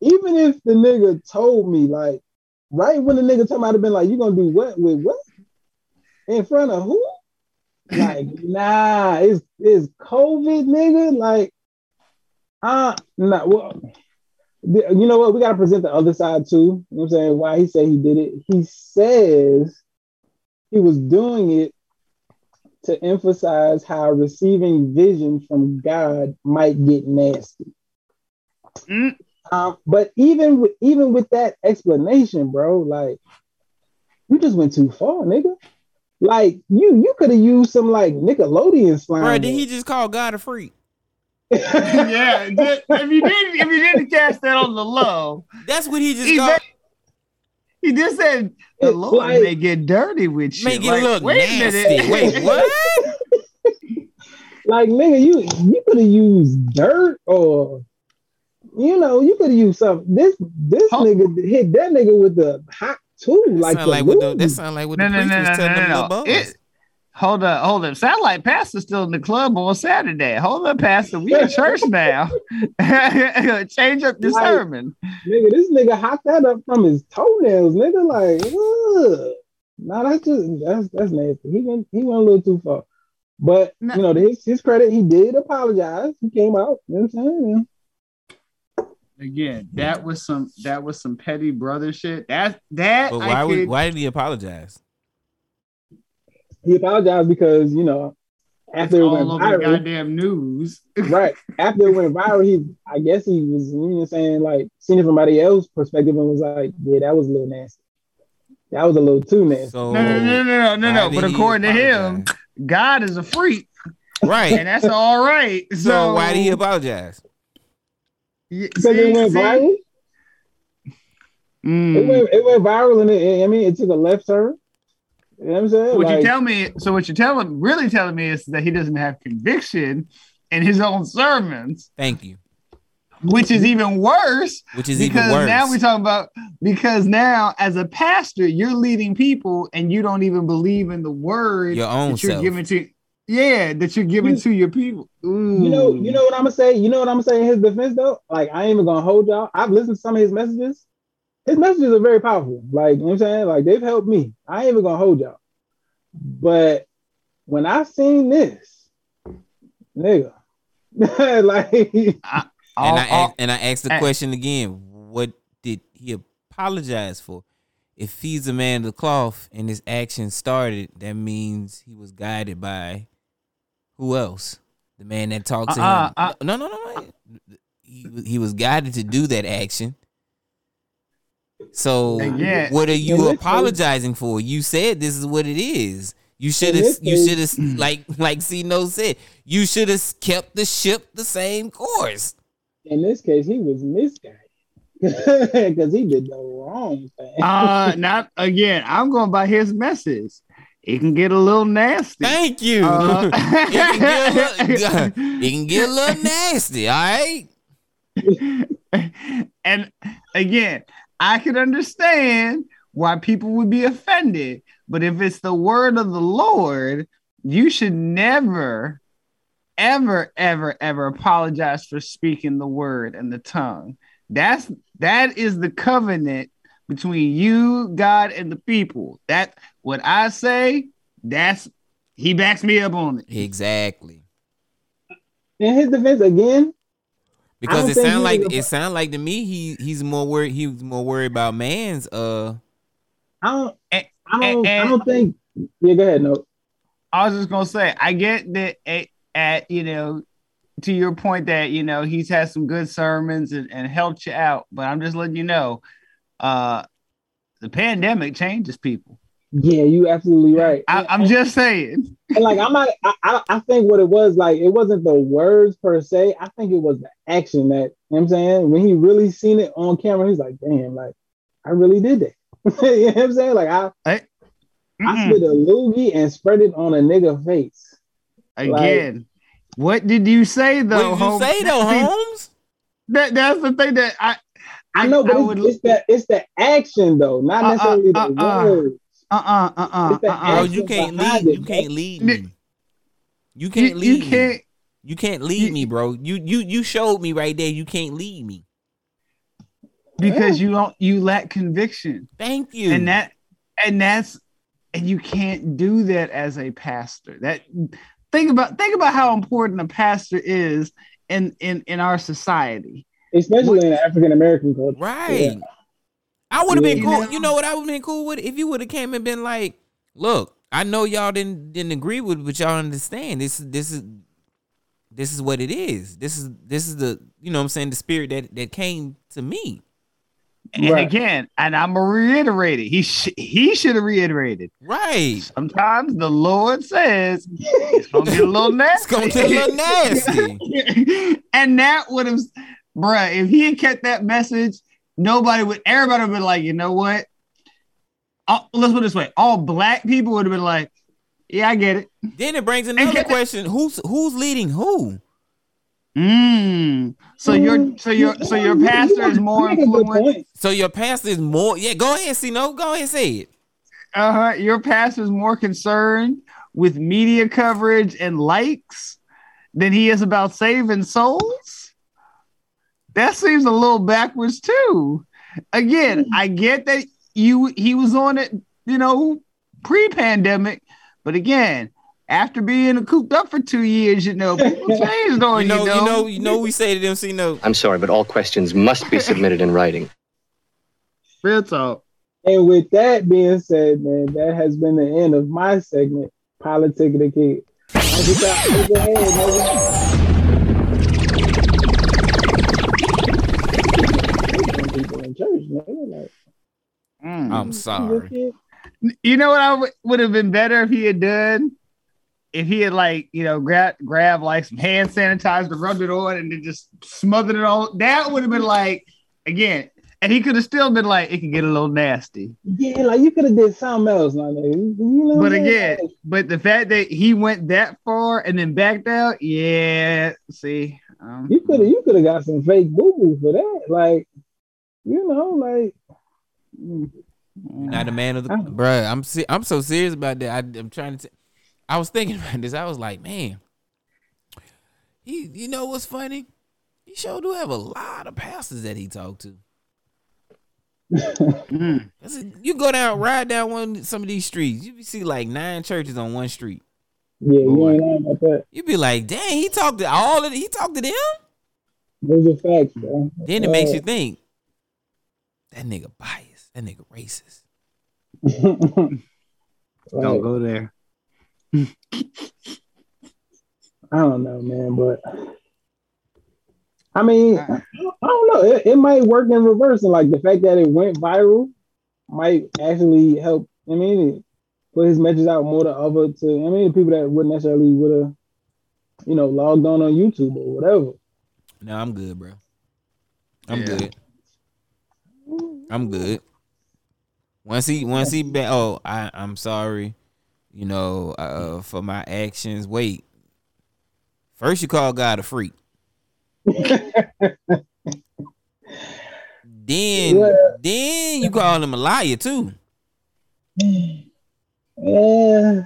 even if the nigga told me, like, right when the nigga told me, I'd have been like, "You gonna do what with what in front of who?" Like, nah, it's it's COVID, nigga. Like, uh, nah. Well, the- you know what? We gotta present the other side too. You know what I'm saying? Why he said he did it? He says he was doing it to emphasize how receiving vision from God might get nasty. Mm. Um, but even with even with that explanation, bro, like you just went too far, nigga. Like you you could have used some like Nickelodeon slime. Bro, did he just call God a freak? yeah, just- if you didn't if you didn't catch that on the low, That's what he just he, called. he just said the It's Lord like- may get dirty with you. Make it Like, look wait a nasty. minute. Wait, what? like nigga, you you could have used dirt or you know, you could have used something. This this Huh? nigga hit that nigga with the hot tool, like sound the like what the, that lube. sound like what No, the no, priest no, was telling no, them no, little no. boys. It- Hold up, hold up. Sound like Pastor's still in the club on Saturday. Hold up, Pastor. We in church now. Change up your Like- sermon. Nigga, this nigga hot that up from his toenails, nigga. Like, ugh. Nah, that's just that's that's nasty. He went he went a little too far. But No. you know, his his credit, he did apologize. He came out. You know what I'm saying? Again, that was some that was some petty brother shit. That that But I why would why did he apologize? He apologized because you know after it went all over viral, goddamn news. right? After it went viral, he I guess he was you know saying like seeing it from somebody else's perspective and was like, yeah, that was a little nasty. That was a little too nasty. So No, no, no, no, no, no, no. But according to him. God is a freak, right? and that's all right. So, So why did he apologize? Y- Because see- it went see? viral. Mm. It went it went viral and it, I mean it took a left turn. You know what I'm saying? What you tell me? So what you're telling, really telling me, is that he doesn't have conviction in his own sermons, Thank you. which is even worse. Which is because even worse. now we're talking about because now as a pastor, you're leading people and you don't even believe in the word Your own that you're self. giving to. Yeah, that you're giving You- to your people. You know, you know what I'm gonna say. You know what I'm gonna say in his defense though. Like I ain't even gonna hold y'all. I've listened to some of his messages. His messages are very powerful. Like you know what I'm saying. Like they've helped me. I ain't even gonna hold y'all. But when I seen this, nigga, like and All- I all- asked, and I asked the eh. question again. What did he apologize for? If he's a man of the cloth and his action started, that means he was guided by who else? The man that talked to Uh-uh, him. uh- no, no, no, no. He, he was guided to do that action. So Yeah. what are you this case- apologizing for? You said this is what it is. You should have you should have like like C-Note said, you should have kept the ship the same course. in this case, he was misguided because he did the wrong thing. uh, not again. I'm going by his message. It can get a little nasty. Thank you. Uh, it, can get a little, it can get a little nasty, all right? and again, I can understand why people would be offended, but if it's the word of the Lord, you should never, ever, ever, ever apologize for speaking the word and the tongue. That's that is the covenant between you, God, and the people. That what I say, that's he backs me up on it. Exactly. In his defense, again, Because it think sound like it sound like to me he he's more worried he was more worried about man's uh I don't. And- I don't. and- I don't think. Yeah, go ahead. No. I was just gonna say, I get that at, at you know, to your point that you know he's had some good sermons and, and helped you out, but I'm just letting you know, uh, the pandemic changes people. Yeah, you absolutely right. I, I'm just saying. and like I'm not. I, I I think what it was like. It wasn't the words per se. I think it was the action that. You know what I'm saying when he really seen it on camera, he's like, damn, like I really did that. you know what I'm saying? Like I I Mm-mm. slid a loogie and spread it on a nigga face. Again, what did you say though? what did you Holmes? say though, Holmes? That that's the thing that I I know, but I it's, would- it's the it's the action though, not Uh, uh, necessarily the uh, uh. words. uh uh uh uh uh uh. action you can't behind lead you can't lead me. You You, can't lead you can't. You can't lead me, bro. You you you showed me right there. You can't lead me. because you don't you lack conviction. Thank you. and that and that's and you can't do that as a pastor that think about think about how important a pastor is in in in our society especially in African American culture. right. I would have been cool. know? You know what I would have been cool with if you would have came and been like, look, I know y'all didn't didn't agree with, it, but y'all understand this is this is this is what it is. This is this is the you know what I'm saying the spirit that that came to me. and Right. again and i'm gonna reiterate it he sh- he should have reiterated Right. sometimes the lord says it's gonna get a little nasty. It's nasty gonna get a little nasty. and that would have bruh if he had kept that message nobody would everybody would be like you know what All- let's put it this way all black people would have been like yeah i get it Then it brings another get- question: Who's who's leading who? Mm. So your so your so your pastor is more make a good influential. So your pastor is more. Yeah, go ahead, see no, go ahead, and say it. Uh huh. Your pastor is more concerned with media coverage and likes than he is about saving souls. That seems a little backwards too. Again, hmm. I get that you he was on it, you know, pre-pandemic, but again, after being cooped up for two years, you know, people changed on You know, you, you know, you know. We say to them, see no. I'm sorry, but all questions must be submitted in writing. Real talk. And with that being said, man, that has been the end of my segment, Politic of the Kid. In church, nigga, like, Mm. I'm sorry. You know what I w- would have been better if he had done? If he had like, you know, grab grab like some hand sanitizer, rubbed it on, and then just smothered it on. That would have been like, again, and he could have still been like, it could get a little nasty. Yeah, like you could have did something else, my nigga. You know But I'm again, but the fact that he went that far and then backed out, yeah. See, um, you could have you could have got some fake boo boo for that. Like, you know, like Not a man of the, I- bruh. I'm se- I'm so serious about that. I, I'm trying to. T- I was thinking about this. I was like, man, he. You know what's funny? He sure do have a lot of pastors that he talked to. mm. 'Cause You go down, ride down one some of these streets. You see like nine churches on one street. yeah, you ain't about that. You be like, dang, he talked to all of. The, he talked to them. Those are facts, bro. Then it makes Uh, you think. That nigga biased. That nigga racist. don't go there. I don't know, man, but I mean, I I don't know. It, it might work in reverse, and like the fact that it went viral might actually help. I mean, put his message out more to other to. I mean, people that wouldn't necessarily would have, you know, logged on on YouTube or whatever. No, I'm good, bro. I'm Yeah. good. I'm good. Once he, once he, be, oh, I, I'm sorry, you know, uh, for my actions. Wait, first you call God a freak, then, Well- then you call him a liar too. Yeah.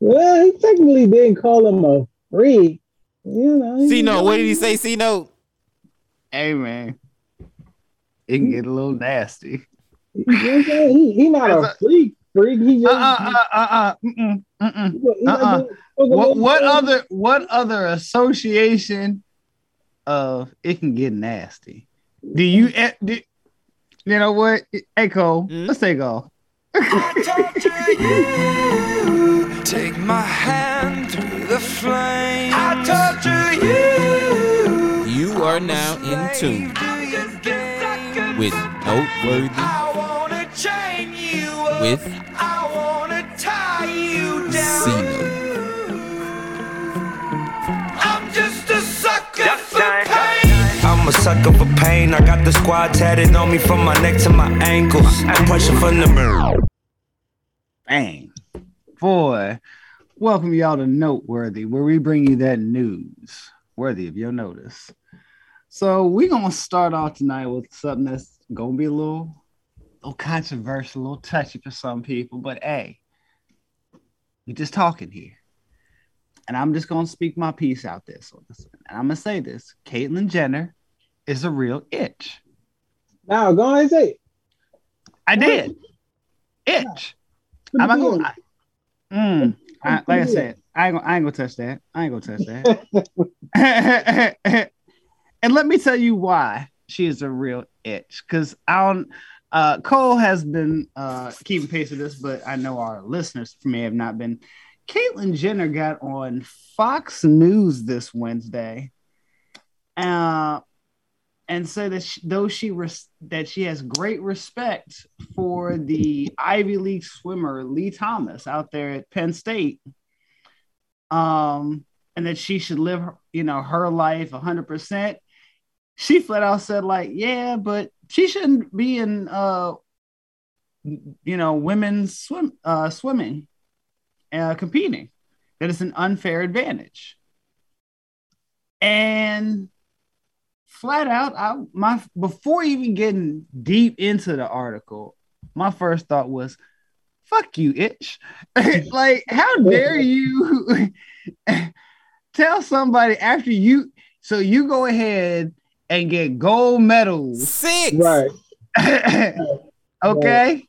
Well, he technically didn't call him a freak. You know. See, no, what did he say? See, no, Hey man, it can get a little nasty. You know what He, he not a freak. Freak. He Uh just. uh uh uh uh. Mm-mm, mm-mm. uh-uh. doing- What what other what other association of it can get nasty. Do you? eh, Do, you know what? Hey Cole, let's take off. Take my hand through the flame. I torture you. You are now in tune with Noteworthy I wanna chain you up. with I wanna tie you down. C-Note. I'm just a sucker for pain. I'm a sucker for pain. I got the squad tatted on me from my neck to my ankles. I'm pushing from the mirror. Bang. Boy, welcome y'all to Noteworthy, where we bring you that news worthy of your notice. So we're gonna start off tonight with something that's gonna be a little, little controversial, a little touchy for some people, but hey, we're just talking here. And I'm just gonna speak my piece out there. So and I'm gonna say this: Caitlyn Jenner is a real itch. Now go ahead and say it. I did. Itch. Put I'm not gonna. Mm, I, like I said, I ain't, gonna, I ain't gonna touch that. I ain't gonna touch that. and let me tell you why she is a real itch. Because I don't. Uh, Cole has been uh, keeping pace with this, but I know our listeners may have not been. Caitlyn Jenner got on Fox News this Wednesday, uh, and said that she, though she res- that she has great respect for the Ivy League swimmer Lia Thomas out there at Penn State, um, and that she should live, you know, her life hundred percent. She flat out said, like, yeah, but she shouldn't be in, uh, you know, women's swim, uh, swimming, uh, competing. That is an unfair advantage. And flat out, I my before even getting deep into the article, my first thought was, "Fuck you, itch!" like, how dare you tell somebody after you? So you go ahead and get gold medals, Six. Right. okay,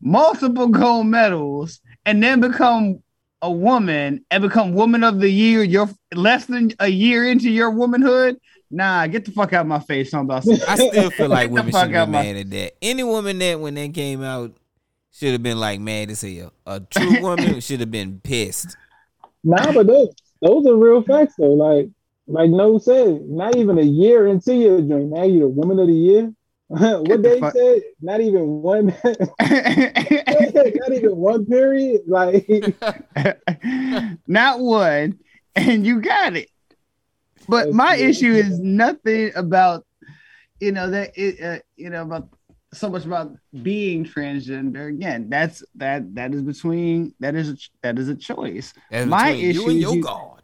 multiple gold medals, and then become a woman and become woman of the year. You're less than a year into your womanhood. Nah, get the fuck out of my face. Talking about some- I still feel like women should out be my- mad at that. Any woman that when they came out should have been like mad as hell. A true woman should have been pissed. Nah, but those those are real facts though. Like like no said, not even a year into your joint. Now you're the woman of the year. what the they fuck- said? Not even one. not even one period. Like not one, and you got it. But That's my good. issue is nothing about, you know, that it, uh, you know, about so much about being transgender. Again, that's that that is between that is a, that is a choice. That's My between issue you and is your you- God.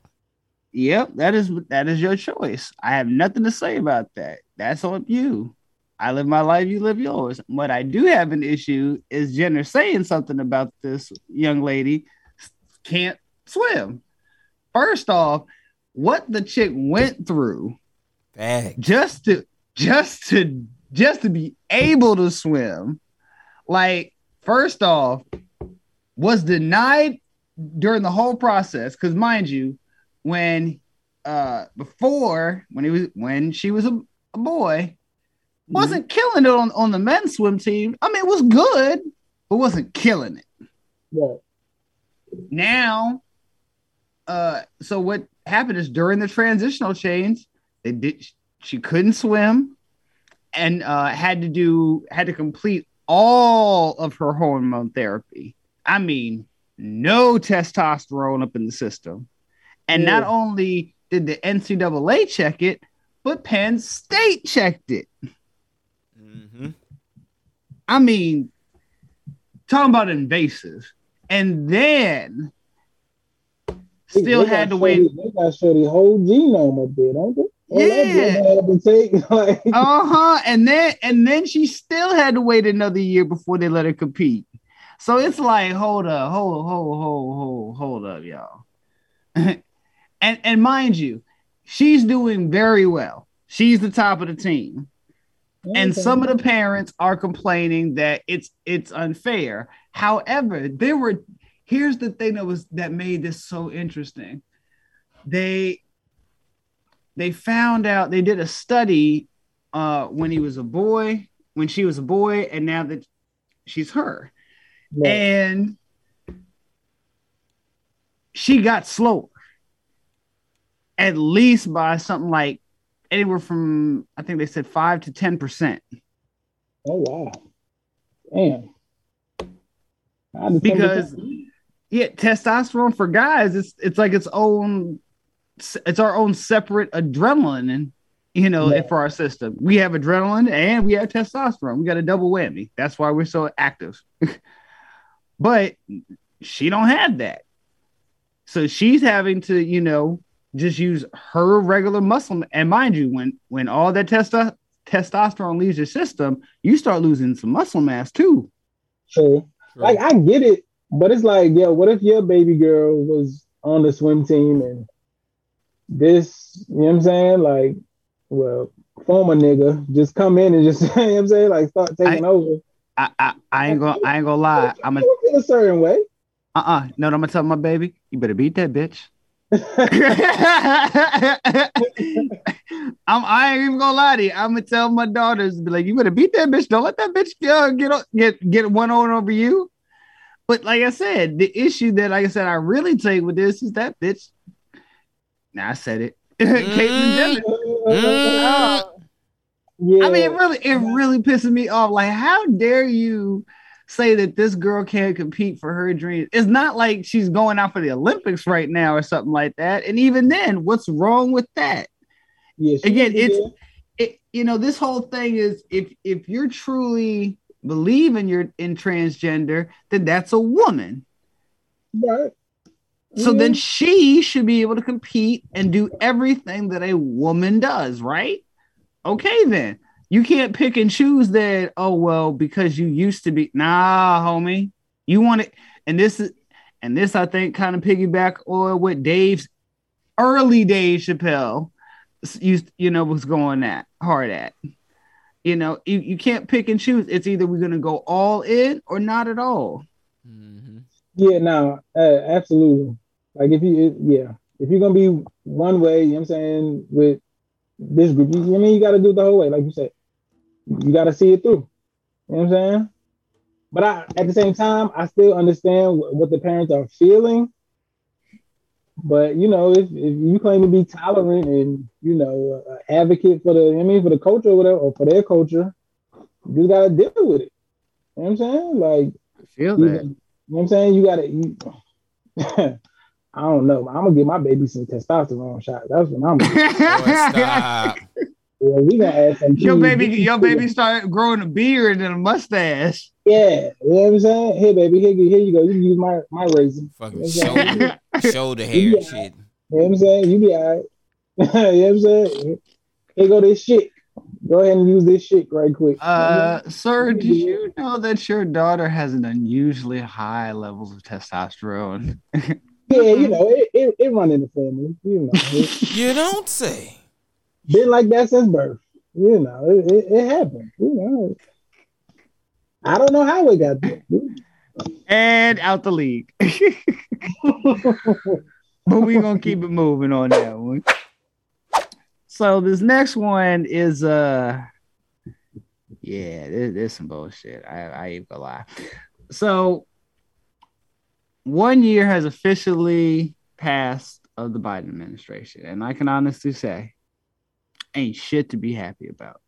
Yep, that is that is your choice. I have nothing to say about that. That's on you. I live my life, you live yours. What I do have an issue is Jenner saying something about this young lady can't swim. First off, what the chick went through Fact. just to just to just to be able to swim like first off was denied during the whole process because mind you when uh before when he was when she was a, a boy wasn't killing it on, on the men's swim team. I mean it was good but wasn't killing it. Yeah. now uh so what happened is during the transitional change they did she couldn't swim and uh had to do had to complete all of her hormone therapy. I mean no testosterone up in the system and not only did the ncaa check it but penn state checked it hmm I mean, talking about invasive, and then still they had to wait. Shorty, they got Shorty whole genome up there, don't they? All Yeah. blood had to take, like, Uh huh. And then and then she still had to wait another year before they let her compete. So it's like, hold up, hold, hold, hold, hold, hold up, y'all. and and mind you, she's doing very well. She's the top of the team. and some of the parents are complaining that it's it's unfair. However, there were here's the thing that was that made this so interesting. They they found out they did a study uh when he was a boy, when she was a boy, and now that she's her. Right. And she got slower. At least by something like anywhere from I think they said five to ten percent. Oh wow. Damn. I had to think Because-. Yeah, testosterone for guys, it's it's like its own it's our own separate adrenaline and you know Yeah. for our system. We have adrenaline and we have testosterone. We got a double whammy. That's why we're so active. but she don't have that. So she's having to, you know, just use her regular muscle. And mind you, when when all that testo- testosterone leaves your system, you start losing some muscle mass too. True. True. Like I get it, but it's like, yeah, what if your baby girl was on the swim team and this, you know what I'm saying? Like, well, former nigga just come in and just, you know what I'm saying? Like start taking over. I, I, I ain't gonna I ain't gonna lie. I'm a You feel a certain way. uh-uh. No, I'm gonna tell my baby, you better beat that bitch. I'm I ain't even gonna lie to you. I'm gonna tell my daughters, be like, you better beat that bitch. Don't let that bitch uh, get get get one on over you. But like I said, the issue that like I said, I really take with this is that bitch. Now I said it. Caitlyn Jenner. Mm. yeah. I mean, it really, it really pisses me off. Like, how dare you say that this girl can't compete for her dreams? It's not like she's going out for the Olympics right now or something like that. And even then, what's wrong with that? she- Again, it's it. You know, this whole thing is if if you're truly believing you're in transgender, then that's a woman. right. So then she should be able to compete and do everything that a woman does, right? Okay, then you can't pick and choose that. Oh well, because you used to be nah, homie. You want it, and this is and this I think kind of piggyback on what Dave's early days Chappelle s- used, you know, was going at hard at. You know, you, you can't pick and choose. It's either we're gonna go all in or not at all. Mhm. Yeah, no, uh, absolutely. Like if you, it- yeah, if you're gonna be one way, you know what I'm saying, with this group, you, I mean, you got to do it the whole way, like you said. You got to see it through. You know what I'm saying? But I, at the same time, I still understand wh- what the parents are feeling. But you know, if, if you claim to be tolerant and you know, uh, advocate for the, I mean, for the culture or whatever, or for their culture, you just gotta deal with it. You know what I'm saying? Like I feel you, that. you know what I'm saying? You gotta you, I don't know. I'm gonna give my baby some testosterone shot. That's what I'm gonna do. Boy, stop. Yeah, we gonna add some your baby, your baby started growing a beard and a mustache. Yeah, you know what I'm saying? Here, baby, here, you- here you go. You can use my my razor. Fucking You know what I'm saying? shoulder, shoulder hair Yeah. and shit. You know what I'm saying? You be all right. you know what I'm saying? Here go this shit. Go ahead and use this shit right quick. Uh, sir, did you know that your daughter has an unusually high levels of testosterone? yeah, you know, it, it, it run in the family. You know, it's You don't say. Been like that since birth. You know, it, it, it happened. You know, I don't know how it got there. and out the league. but we're gonna keep it moving on that one. So this next one is uh yeah, this, this some bullshit. I, I ain't gonna lie. So one year has officially passed of the Biden administration, and I can honestly say ain't shit to be happy about.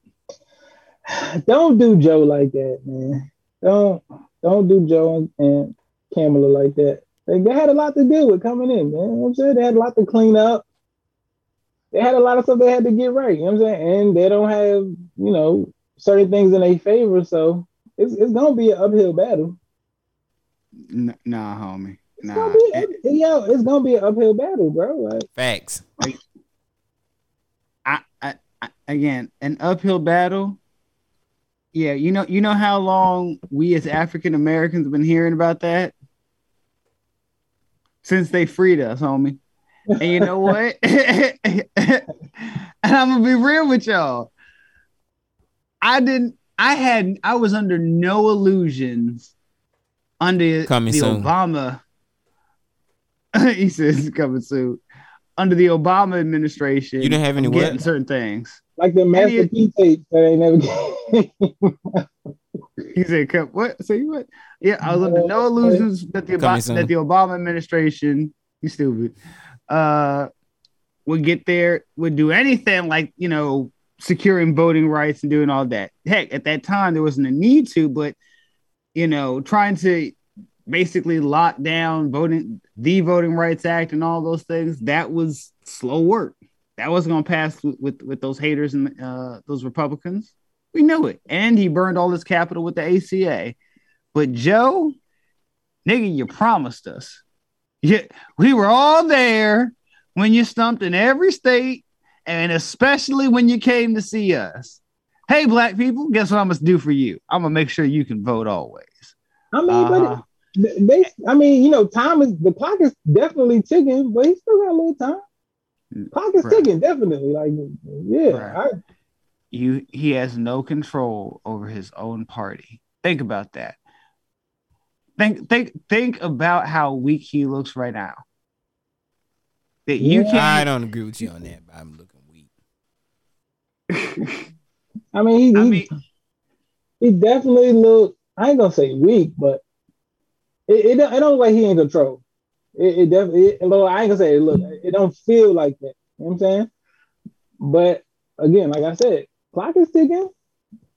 don't do Joe like that, man. Don't don't do Joe and Kamala like that. They, they had a lot to deal with coming in, man. You know what I'm saying they had a lot to clean up. They had a lot of stuff they had to get right. You know what I'm saying? And they don't have, you know, certain things in their favor. So it's it's gonna be an uphill battle. N- nah, homie. It's Nah. gonna be yo, it's gonna be an uphill battle, bro. Like Facts. I, I, I again an uphill battle. Yeah, you know, you know how long we as African Americans have been hearing about that since they freed us, homie. And you know what? and I'm gonna be real with y'all. I didn't. I had. I was under no illusions under Coming the soon. Obama. he says coming soon under the Obama administration. You didn't have any getting what? certain things. Like the Master P tape that ain't never He said, "Come- "What? Say what? Yeah, I was under no illusions that the Coming Ob- that the Obama administration, you stupid, uh, would get there, would do anything like you know securing voting rights and doing all that. Heck, at that time there wasn't a need to, but you know, trying to basically lock down voting, the Voting Rights Act, and all those things. That was slow work. That wasn't going to pass with, with with those haters and uh, those Republicans. We knew it, and he burned all his capital with the ACA. But Joe, nigga, you promised us. Yeah, we were all there when you stumped in every state, and especially when you came to see us. Hey, black people, guess what I'm gonna do for you? I'm gonna make sure you can vote always. I mean, Uh-huh. but it, they, I mean, you know, time is the clock is definitely ticking, but he still got a little time. Clock is Right. ticking, definitely. Like, yeah, Right. You he has no control over his own party. Think about that. Think think think about how weak he looks right now. That you Yeah. can't I don't agree with you on that, but I'm looking weak. I, I mean, he, I he, mean, he definitely look. I ain't gonna say weak, but it it, don't- it don't look like he in control. It, it definitely. It, I ain't gonna say it look. It don't feel like that. You know what I'm saying? But again, like I said, clock is ticking.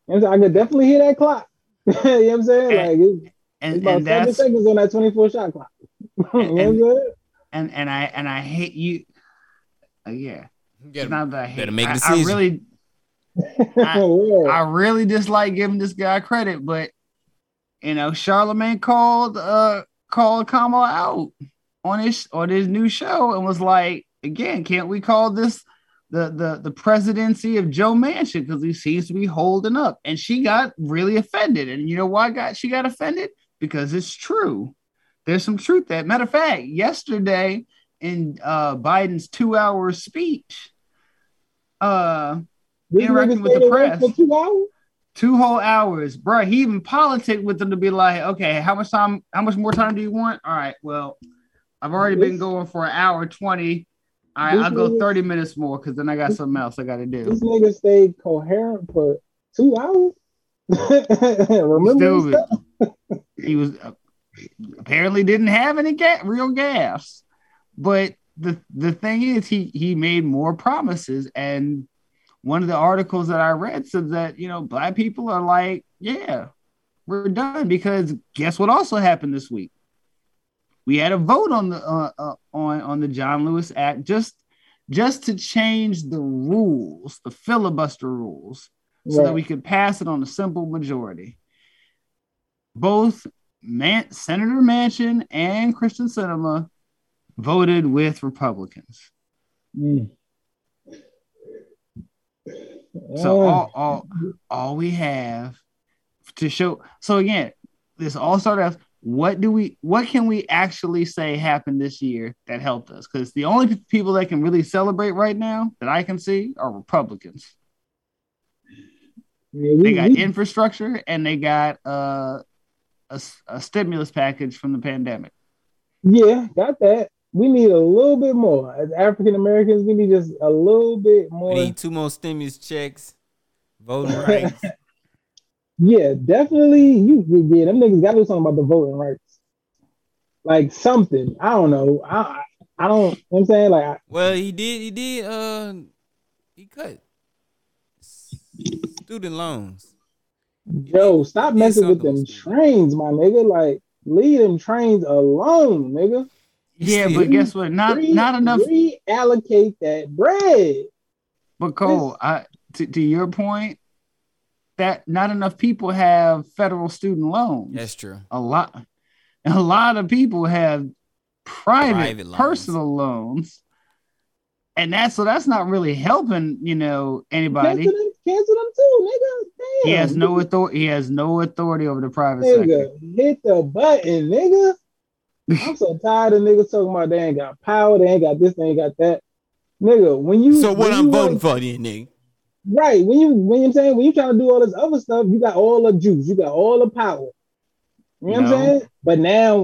And so I could definitely hear that clock. you know what I'm saying? And- like it's, it's about and seven seconds on that 24 shot clock. you know what I'm and- saying? and and I and I hate you. Uh, yeah, You it's gotta- not that I hate. better make a I, I decision. really, I- Yeah. I really dislike giving this guy credit, but you know, Charlamagne called uh called Kamala out on his on his new show and was like, again, can't we call this the the the presidency of Joe Manchin because he seems to be holding up? And she got really offended, and you know why got she got offended because it's true. There's some truth that. Matter of fact, yesterday in uh Biden's two hour speech, uh interacting with the press. two hours. two whole hours, bro. He even politic with them to be like, okay, how much time? How much more time do you want? All right, well, I've already been going for an hour twenty. All right, I'll go nigga- thirty minutes more because then I got something else I got to do. This nigga stayed coherent for two hours. Remember. He was uh, apparently didn't have any ga- real gas, but the the thing is, he he made more promises, and one of the articles that I read said that you know black people are like, yeah, we're done because guess what also happened this week? We had a vote on the uh, uh, on on the John Lewis Act just just to change the rules, the filibuster rules, so that we could pass it on a simple majority. Both Man- Senator Manchin and Kyrsten Sinema voted with Republicans. Mm. So Yeah. all, all all we have to show. So again, this all started out. What do we? What can we actually say happened this year that helped us? Because the only people that can really celebrate right now that I can see are Republicans. Yeah, we- They got we- infrastructure and they got uh, a, s- a stimulus package from the pandemic. yeah, got that. We need a little bit more. As African Americans, we need just a little bit more. We need two more stimulus checks, voting rights. Yeah, definitely. You, you yeah, them niggas got to do something about the voting rights. Like something. I don't know. I I, I don't. You know what I'm saying like I, well, he did. He did. Uh, he cut student loans. Joe, stop did messing with them stupid. trains, my nigga. Like leave them trains alone, nigga. Yeah, still- but guess what? Not Re- not enough. Reallocate that bread. But Cole, I to, to your point, that not enough people have federal student loans. That's true. a lot a lot of people have private, Private loans. personal loans and that's so that's not really helping you know anybody Cancel them, cancel them too, nigga. Damn. he has no authority he has no authority over the private sector Nigga, hit the button, nigga. I'm so tired of niggas talking about they ain't got power, they ain't got this, they ain't got that. Nigga, when you So what when I'm voting want- for then, nigga? Right. When you when you saying when you trying to do all this other stuff, you got all the juice, you got all the power. You know what I'm saying? But now,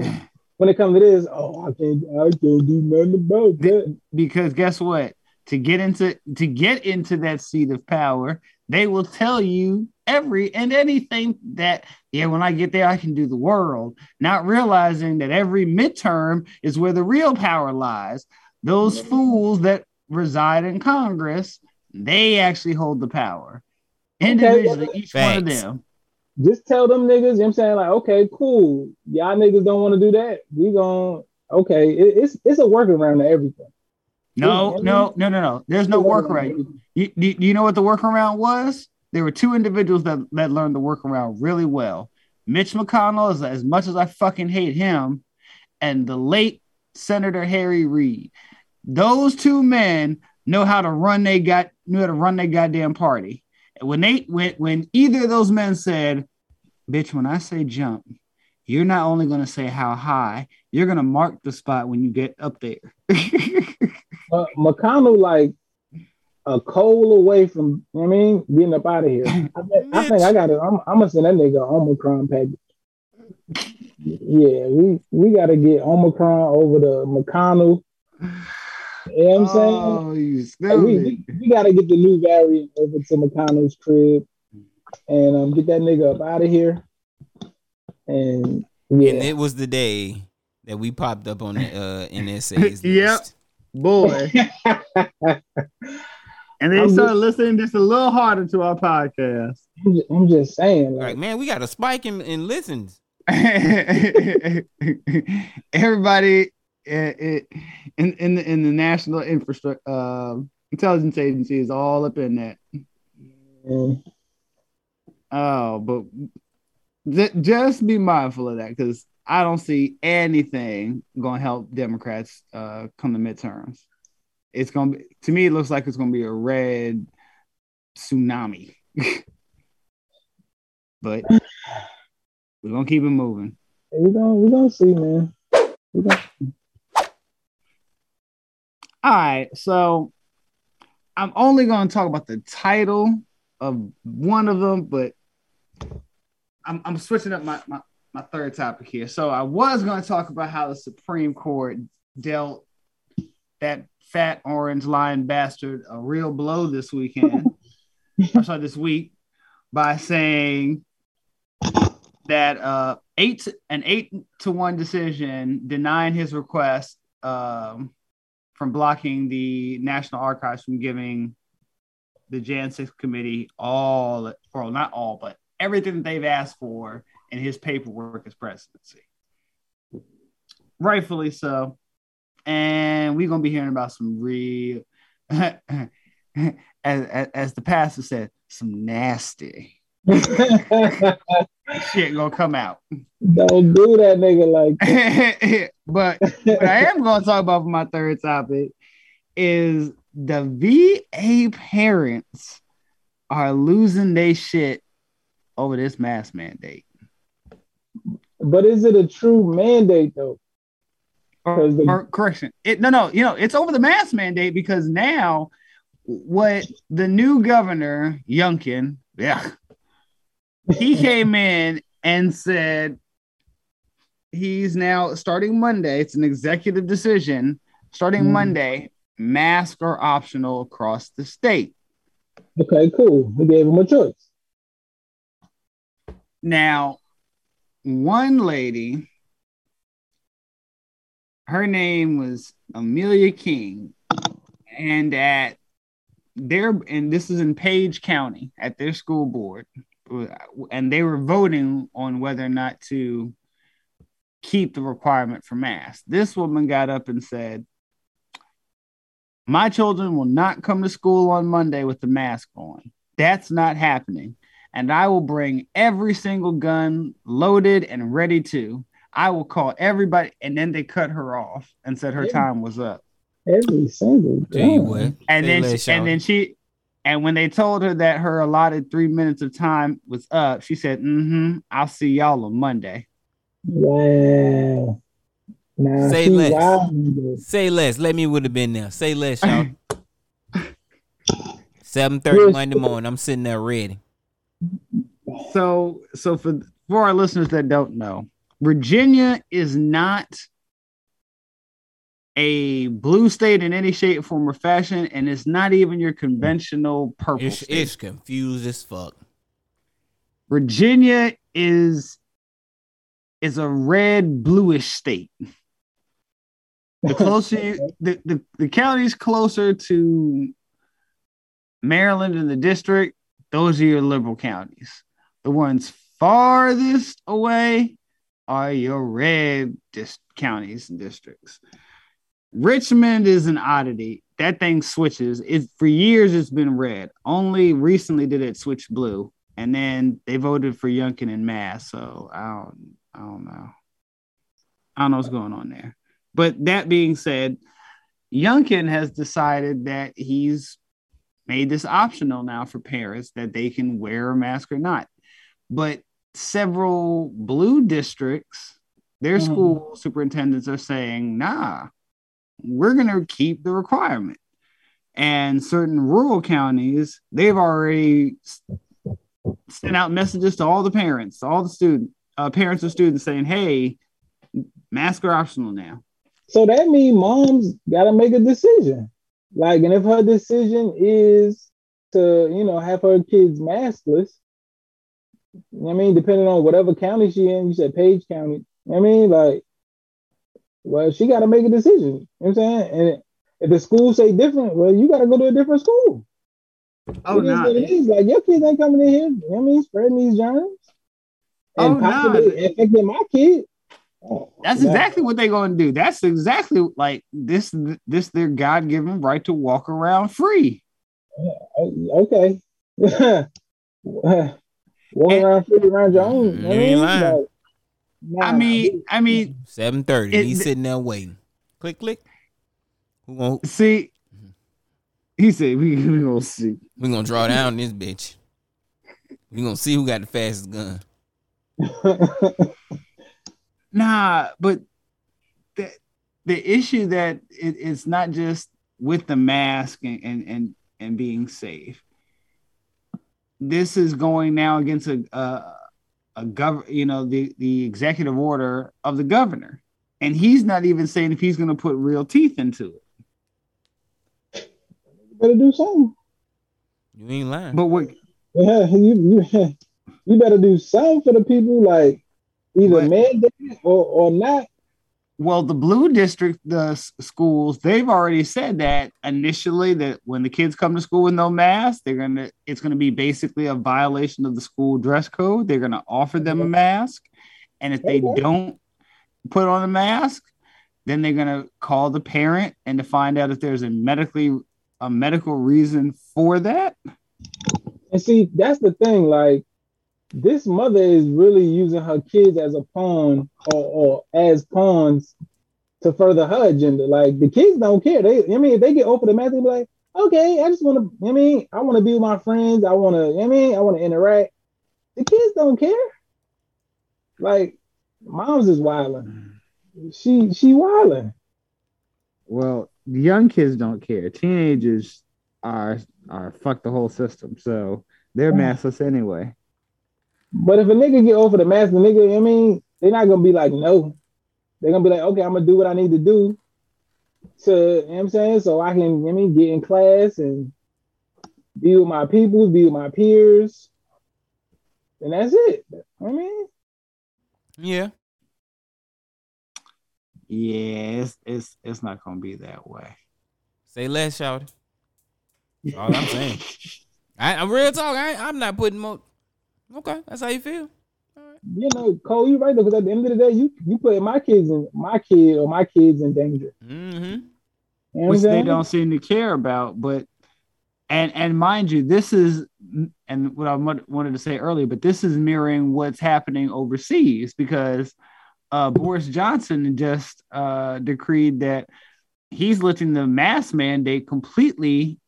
when it comes to this, oh, I can't, I can't do nothing about that. because guess what? To get into to get into that seat of power, they will tell you every and anything that yeah, when I get there, I can do the world, not realizing that every midterm is where the real power lies. Those fools that reside in Congress, they actually hold the power. Individually, each one of them. Just tell them niggas, you know what I'm saying? Like, okay, cool. Y'all niggas don't want to do that. We gon' okay. It, it's it's a workaround to everything. No, Yeah, no, no, no, no. There's no It's a workaround. everything. You, you, you know what the workaround was? There were two individuals that, that learned the workaround really well. Mitch McConnell, as, as much as I fucking hate him, and the late Senator Harry Reid. Those two men know how to run they got knew how to run their goddamn party. And when they when when either of those men said, "Bitch, when I say jump, you're not only going to say how high, you're going to mark the spot when you get up there." Uh, McConnell like a coal away from, you know what I mean, being up out of here. I, think, I think I got to. I'm, I'm gonna send that nigga Omicron package. Yeah, we we got to get Omicron over to McConnell. You know what I'm saying? Oh, you Like, stupid. we, we, we got to get the new variant over to McConnell's crib and um, get that nigga up out of here. And yeah, And it was the day that we popped up on the uh, NSA's Yep. list. boy. and they I'm started just- listening just a little harder to our podcast. I'm just, I'm just saying, Like, like, man, we got a spike in, in listens. Everybody it, in in the in the national infrastructure uh, intelligence agency is all up in that. man, Oh, but th- just be mindful of that because I don't see anything going to help Democrats uh, come to midterms. It's going to be to me. It looks like it's going to be a red tsunami. but we're gonna keep it moving. We're gonna we gonna see, man. We're gonna, All right, so I'm only going to talk about the title of one of them, but I'm, I'm switching up my, my, my third topic here. So I was going to talk about how the Supreme Court dealt that fat orange lion bastard a real blow this weekend, or sorry, this week, by saying that uh, eight an eight to one decision denying his request um, from blocking the National Archives from giving the Jan 6 committee all, or not all, but everything that they've asked for in his paperwork as presidency. Rightfully so. And we're going to be hearing about some real, as, as, as the pastor said, some nasty shit gonna come out. don't do that, nigga. Like, but what I am to talk about for my third topic is the VA parents are losing their shit over this mask mandate. but is it a true mandate though? Or, the- or correction, it no no you know it's over the mask mandate because now what the new governor Youngkin yeah he came in and said he's now starting Monday. It's an executive decision. Starting Mhm. Monday, masks are optional across the state. Okay, cool. We gave him a choice. Now, one lady, her name was Amelia King, and at their and this is in Page County at their school board, and they were voting on whether or not to keep the requirement for masks. This woman got up and said, "My children will not come to school on Monday with the mask on. That's not happening." and I will bring every single gun loaded and ready to. I will call everybody, and then they cut her off and said her Yeah. time was up. Every single Tell you time. what. And say then, she, and then she, and when they told her that her allotted three minutes of time was up, she said, "Mm-hmm. I'll see y'all on Monday." Wow. Nah, Say less. wild. Say less. Let me would have been there. Say less, y'all. Seven thirty Yes. Monday morning. I'm sitting there ready. So, so for for our listeners that don't know, Virginia is not a blue state in any shape, form, or fashion, and it's not even your conventional purple It's, state. it's confused as fuck. Virginia is is a red bluish state. The closer you, the, the, the counties closer to Maryland and the district, those are your liberal counties. The ones farthest away are your red dis- counties and districts. Richmond is an oddity. That thing switches. It for years it's been red. Only recently did it switch blue, and then they voted for Youngkin and Mass. So I don't, I don't know. I don't know what's going on there. But that being said, Youngkin has decided that he's made this optional now for parents that they can wear a mask or not. But several blue districts, their Mhm. school superintendents are saying, nah, we're going to keep the requirement. And certain rural counties, they've already sent out messages to all the parents, all the student uh, parents of students saying, hey, masks are optional now. So that means mom's got to make a decision. Like, and if her decision is to, you know, have her kids maskless, I mean, depending on whatever county she in, you said Page County. I mean, like, well, she got to make a decision. You know what I'm saying? And if the school say different, well, you got to go to a different school. Oh, it is nah. it is. Like, your kids ain't coming in here. You know what I mean, spreading these germs and Oh, nah. possibly affecting my kid. Oh, That's nah. exactly what they're going to do. That's exactly like this. This their God given right to walk around free. Uh, okay. Walk And- around, free around your own. I you ain't lying. like, nah, I mean, I mean, Seven thirty. He's sitting there waiting. Click click. Who gonna see. He said, "We we gonna see." we gonna draw down this bitch? We gonna see who got the fastest gun. Nah, but the the issue that it, it's not just with the mask and, and and and being safe. This is going now against a a, a gov you know the the executive order of the governor, and he's not even saying if he's going to put real teeth into it. You better do something. You ain't lying. But what Yeah, you, you you better do something for the people, like either But- mandate or or not. Well, the blue district, the schools, they've already said that initially that when the kids come to school with no mask, they're gonna it's gonna be basically a violation of the school dress code. They're gonna offer them a mask, and if they don't put on a mask, then they're gonna call the parent and to find out if there's a medically a medical reason for that. And see, that's the thing. Like, this mother is really using her kids as a pawn or, or as pawns to further her agenda. Like, the kids don't care. They, I mean, if they get open to math, they be like, okay, I just want to. I mean, I want to be with my friends. I want to. I mean, I want to interact. The kids don't care. Like, mom's is wilding. She she wilding. Well, young kids don't care. Teenagers are are fuck the whole system. So they're maskless anyway. But if a nigga get over the mask, the nigga, I mean, they're not gonna be like, no. They're gonna be like, okay, I'm gonna do what I need to do to, you know what I'm saying? So I can, I mean, get in class and be with my people, be with my peers. And that's it. I mean, yeah. Yeah, it's it's it's not gonna be that way. Say less, shout. That's all I'm saying. I, I'm real talk. I, I'm not putting more. Okay, that's how you feel. you know, Cole, you're right though, because at the end of the day, you you put my kids in my kid or my kids in danger. Mm-hmm. You know which they don't seem to care about. But and and mind you, this is and what I wanted to say earlier, but this is mirroring what's happening overseas because uh, Boris Johnson just uh, decreed that he's lifting the mask mandate completely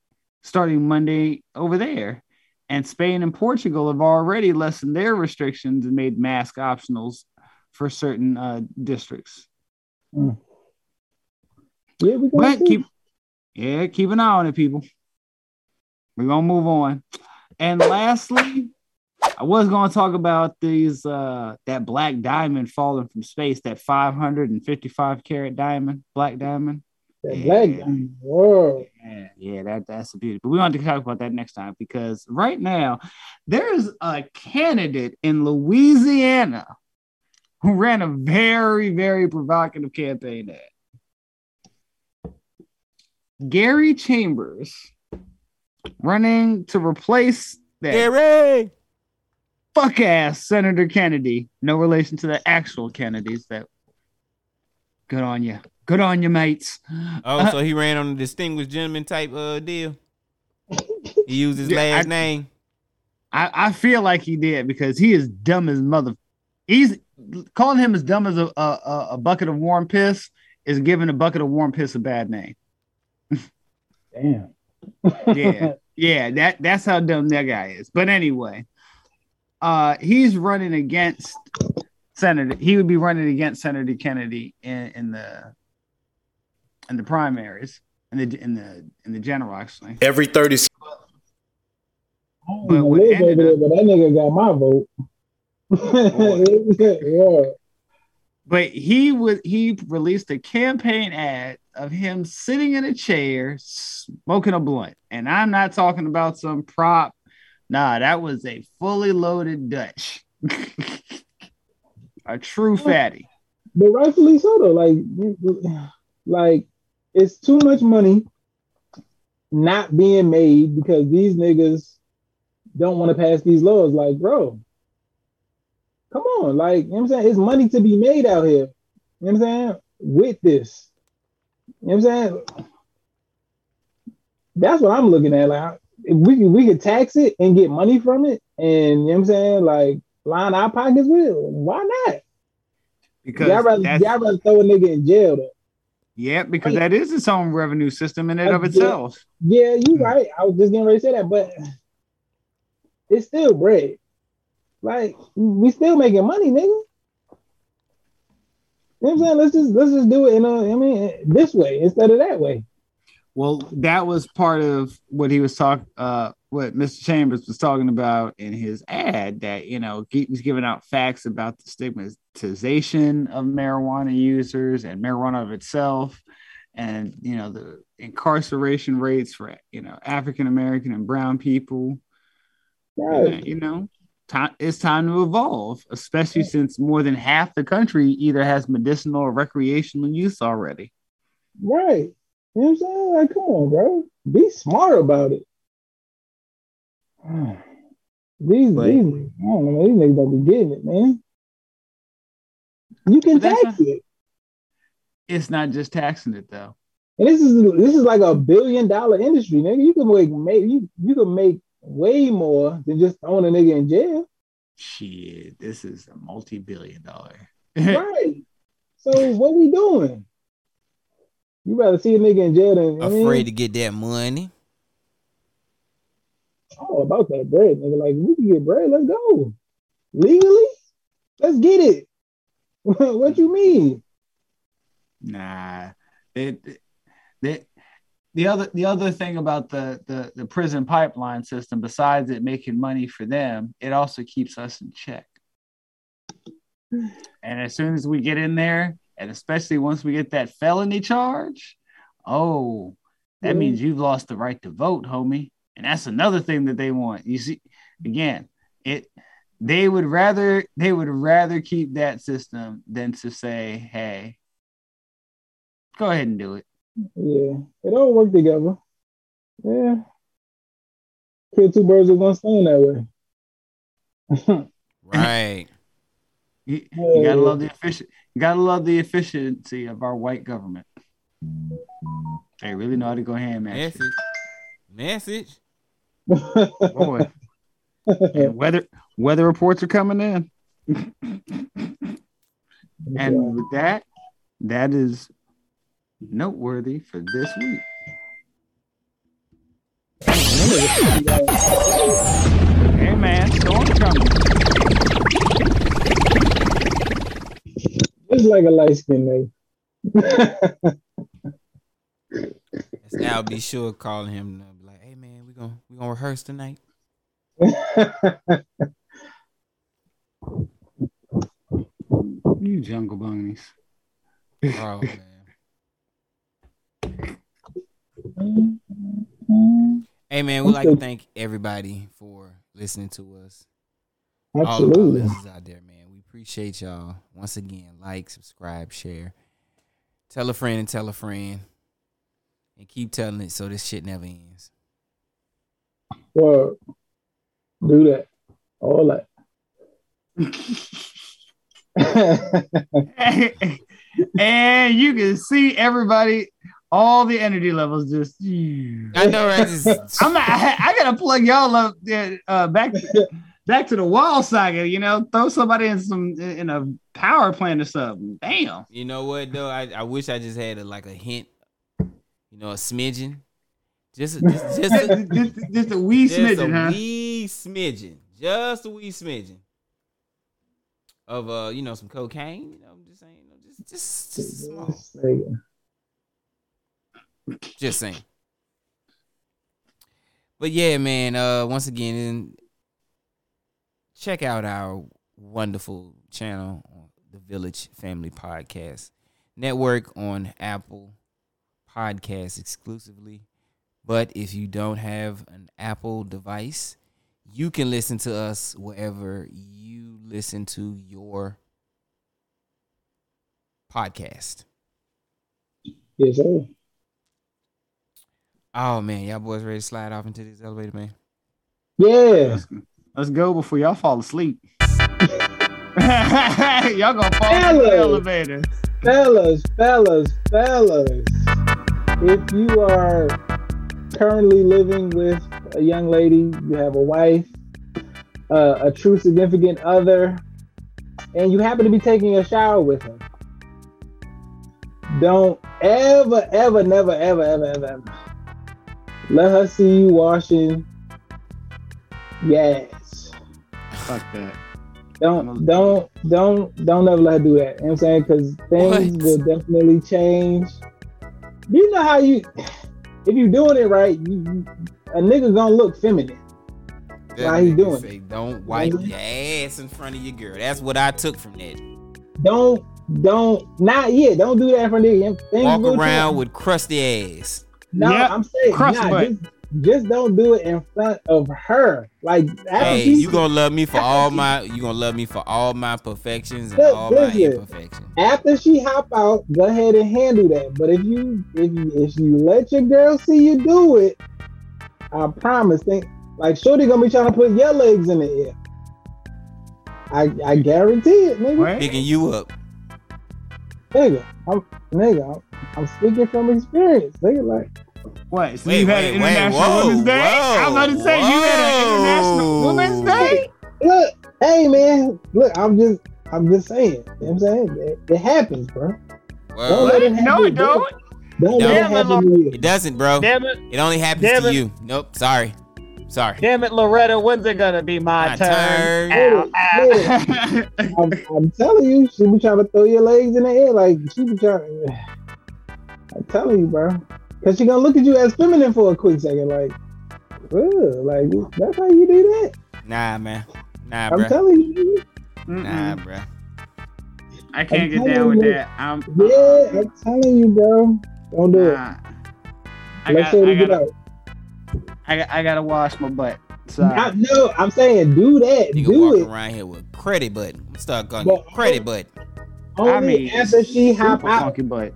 starting Monday over there. And Spain and Portugal have already lessened their restrictions and made mask optionals for certain uh, districts. Yeah, we gonna But see. keep yeah, keep an eye on it, people. We're gonna move on. And lastly, I was going to talk about these uh that black diamond falling from space, that 555 carat diamond, black diamond. That Yeah. black guy. Whoa. Yeah, yeah, that that's a beauty. But we want to talk about that next time because right now there's a candidate in Louisiana who ran a very, very provocative campaign ad. Gary Chambers running to replace that Gary. fuck ass Senator Kennedy. No relation to the actual Kennedys. That good on you. Good on you, mates. Oh, so he ran on a distinguished gentleman type uh deal. He used his Yeah, last I- name. I, I feel like he did because he is dumb as mother. He's calling him as dumb as a, a, a- a bucket of warm piss is giving a bucket of warm piss a bad name. Damn. Yeah, yeah, that that's how dumb that guy is. But anyway, uh, he's running against Senator. He would be running against Senator Kennedy in, in the in the primaries in the in the in the general actually. Every 30 I But even what ended up- but that nigga got my vote. yeah. but he would he released a campaign ad of him sitting in a chair smoking a blunt and i'm not talking about some prop nah that was a fully loaded dutch a true fatty But rightfully so though. Like, like it's too much money not being made because these niggas don't want to pass these laws. Like, bro, come on. Like, you know what I'm saying? It's money to be made out here. You know what I'm saying? With this. You know what I'm saying? That's what I'm looking at. Like, if we could, we could tax it and get money from it, and you know what I'm saying? Like, line our pockets with it. Why not? because Y'all rather, y'all rather throw a nigga in jail though. Yeah because that is its own revenue system in and of itself Yeah, you're right. I was just getting ready to say that, but it's still bread. Like we still making money, nigga. You know what I'm saying? Let's just let's just do it in a I mean this way instead of that way. Well, that was part of what he was talking, uh, what Mr. Chambers was talking about in his ad. That you know he was giving out facts about the stigmatization of marijuana users and marijuana of itself, and you know the incarceration rates for you know African American and brown people. Right. And, you know, time it's time to evolve, especially since more than half the country either has medicinal or recreational use already. Right. You know what I'm saying? Like, come on, bro. Be smart about it. These, But- these, I don't know, these niggas don't be getting it, man. You can But that's tax it. It's not just taxing it though. And this is this is like a billion dollar industry, nigga. You can make, make you you can make way more than just throwing a nigga in jail. Shit, this is a multi-billion dollar. right. So what we doing? You rather see a nigga in jail than I mean, Afraid to get that money. All about that bread, nigga. Like we can get bread, let's go. Legally? Let's get it. what you mean? Nah, it, it, the other the other thing about the, the the prison pipeline system, besides it making money for them, it also keeps us in check. And as soon as we get in there, and especially once we get that felony charge, oh, that means you've lost the right to vote, homie. And that's another thing that they want. You see, again, it they would rather they would rather keep that system than to say, hey, go ahead and do it. Yeah, it all work together. Yeah. Kill two birds with one stone that way. Right. You, you gotta love the efficient. You gotta love the efficiency of our white government. They really know how to go ham at Message. Message. You. Boy. And weather weather reports are coming in. and with that, that is noteworthy for this week. Hey man, storm coming. It's like a light skin nigga. That's Al B. Sure calling him uh, and be like, hey man, we gonna we gonna rehearse tonight. You jungle bunnies. Oh man. Hey man, we'd like to thank everybody for listening to us. Absolutely. All of our Absolutely. listeners out there, man. We appreciate y'all. Once again, like, subscribe, share. Tell a friend and tell a friend. And keep telling it so this shit never ends. Well, do that. All that. and you can see everybody, all the energy levels just. I know, right? I'm not. I, I gotta plug y'all up uh, uh, back back to the wall saga. You know, throw somebody in some in a power plant or something. Damn. You know what though? I, I wish I just had a, like a hint, you know, a smidgen, just just just a, just, just a wee just smidgen, a huh? wee smidgen, just a wee smidgen of uh, you know, some cocaine. You know, I'm just saying, you know, just just just small, just saying. But yeah, man. Uh, once again, check out our wonderful channel the Village Family Podcast Network on Apple Podcasts exclusively. But if you don't have an Apple device, you can listen to us wherever you listen to your podcast. Yes, sir. Oh man, y'all boys ready to slide off into this elevator, man? Yeah. Let's go before y'all fall asleep. y'all gonna fall in Fellas. the elevator. fellas, fellas, fellas. If you are currently living with a young lady, you have a wife, uh, a true significant other, and you happen to be taking a shower with her, don't ever, ever, never, ever, ever, ever, ever let her see you washing yes. Fuck that. Don't don't don't don't ever let her do that. You know what I'm saying? Because things What? will definitely change. You know how you if you doing it right, you, you- a nigga gonna look feminine. That Why he doing Say, don't wipe mm-hmm. your ass in front of your girl. That's what I took from that. Don't don't not yet. Don't do that in front of nigga. Things Walk around with crusty ass. No, Yep. I'm saying Crust nah, butt. Just, just don't do it in front of her. Like after Hey, she you gonna love me for all she- my you gonna love me for all my perfections and Look, all my listen. imperfections. after she hop out, go ahead and handle that. But if you if you if you let your girl see you do it, I promise, think like Shorty gonna be trying to put your legs in the air. I I guarantee it, nigga. What? Picking you up. Nigga, I'm nigga, I'm, I'm speaking from experience. Nigga, like What? So Wait, you had wait, an wait, International whoa, Women's Day? I was about to say you had an International whoa. Women's Day. look, hey man, look, I'm just I'm just saying. You know what I'm saying? It, it happens, bro. Don't let it What? happen. No, it you. don't. Don't let it Damn it, happen Lord. to you. it doesn't, bro. Damn it, It only happens Damn to it. you. Nope. Sorry. Sorry. damn it, Loretta. When's it gonna be my, My turn? turn. Ow, ow. I'm, I'm telling you, she be trying to throw your legs in the air, like she be trying. I'm telling you, bro, because she gonna look at you as feminine for a quick second, like, like that's how you do that. Nah, man. Nah, bro. I'm telling you, Nah, Mm-mm. bro. I can't I'm get down with you. that. I'm, uh, yeah, I'm telling you, bro. Don't do it. Nah. I Let got, Shorty I get gotta, out. I, got- I gotta wash my butt. So I, no, I'm saying do that. Nigga do walking it. around here with credit button. I'm stuck on But- credit button. Only I mean, after she hop super out. funky butt.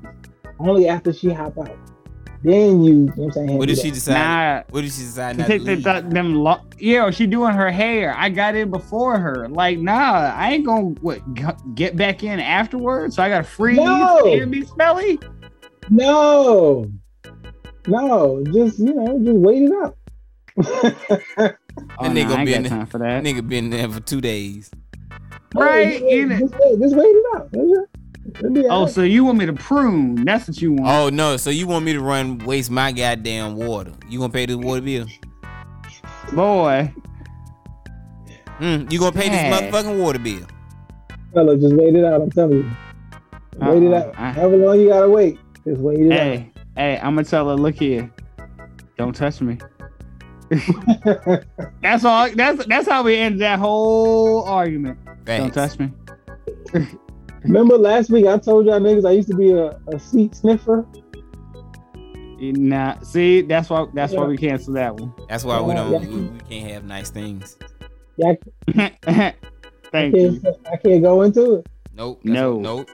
Only after she hop out. Then you, you know what I'm saying? What do if she decide? Nah, What did she decide to not take the, leave? the, them lo- yeah, she doing her hair. I got in before her. Like, nah, I ain't gonna what g- get back in afterwards. So I gotta freeze No. and be smelly. No, no, just you know, just wait it out. Oh, That nah, nigga I been- got for That that. nigga been there for two days. Right? Hey, in it. just, wait, just wait it out. That's it. It'll be Oh, so you want me to prune? That's what you want. Oh no! So you want me to run waste my goddamn water? You gonna pay this water bill? boy. Hmm, you gonna pay this motherfucking water bill? fella, just wait it out. I'm telling you, wait it Uh-uh, out. I- However long you gotta wait, just wait it out. Hey, hey, I'm gonna tell her, look here, don't touch me. that's all. That's that's how we end that whole argument. Don't touch me. Remember last week I told y'all niggas I used to be a, a seat sniffer. Nah, see, that's why that's why we canceled that one. That's why we don't. Yeah. We, we can't have nice things. Yeah, I Thank you. I can't go into it. Nope. No. what- Nope.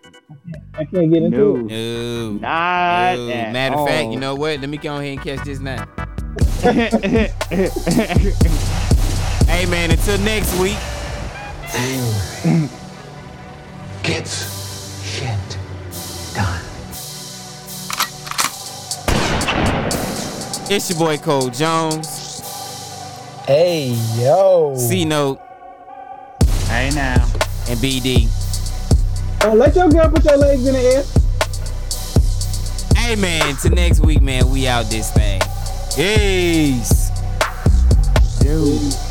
I can't get into No. it. No. Not no. at Matter of fact, you know what? Let me go ahead and catch this now. Hey man, until next week. Gets shit done. It's your boy Cole Jones. Hey, yo. C-Note hey now. and BD. Uh, let your girl put your legs in the air. Hey man, till next week, man. We out this thing. Peace. Dude.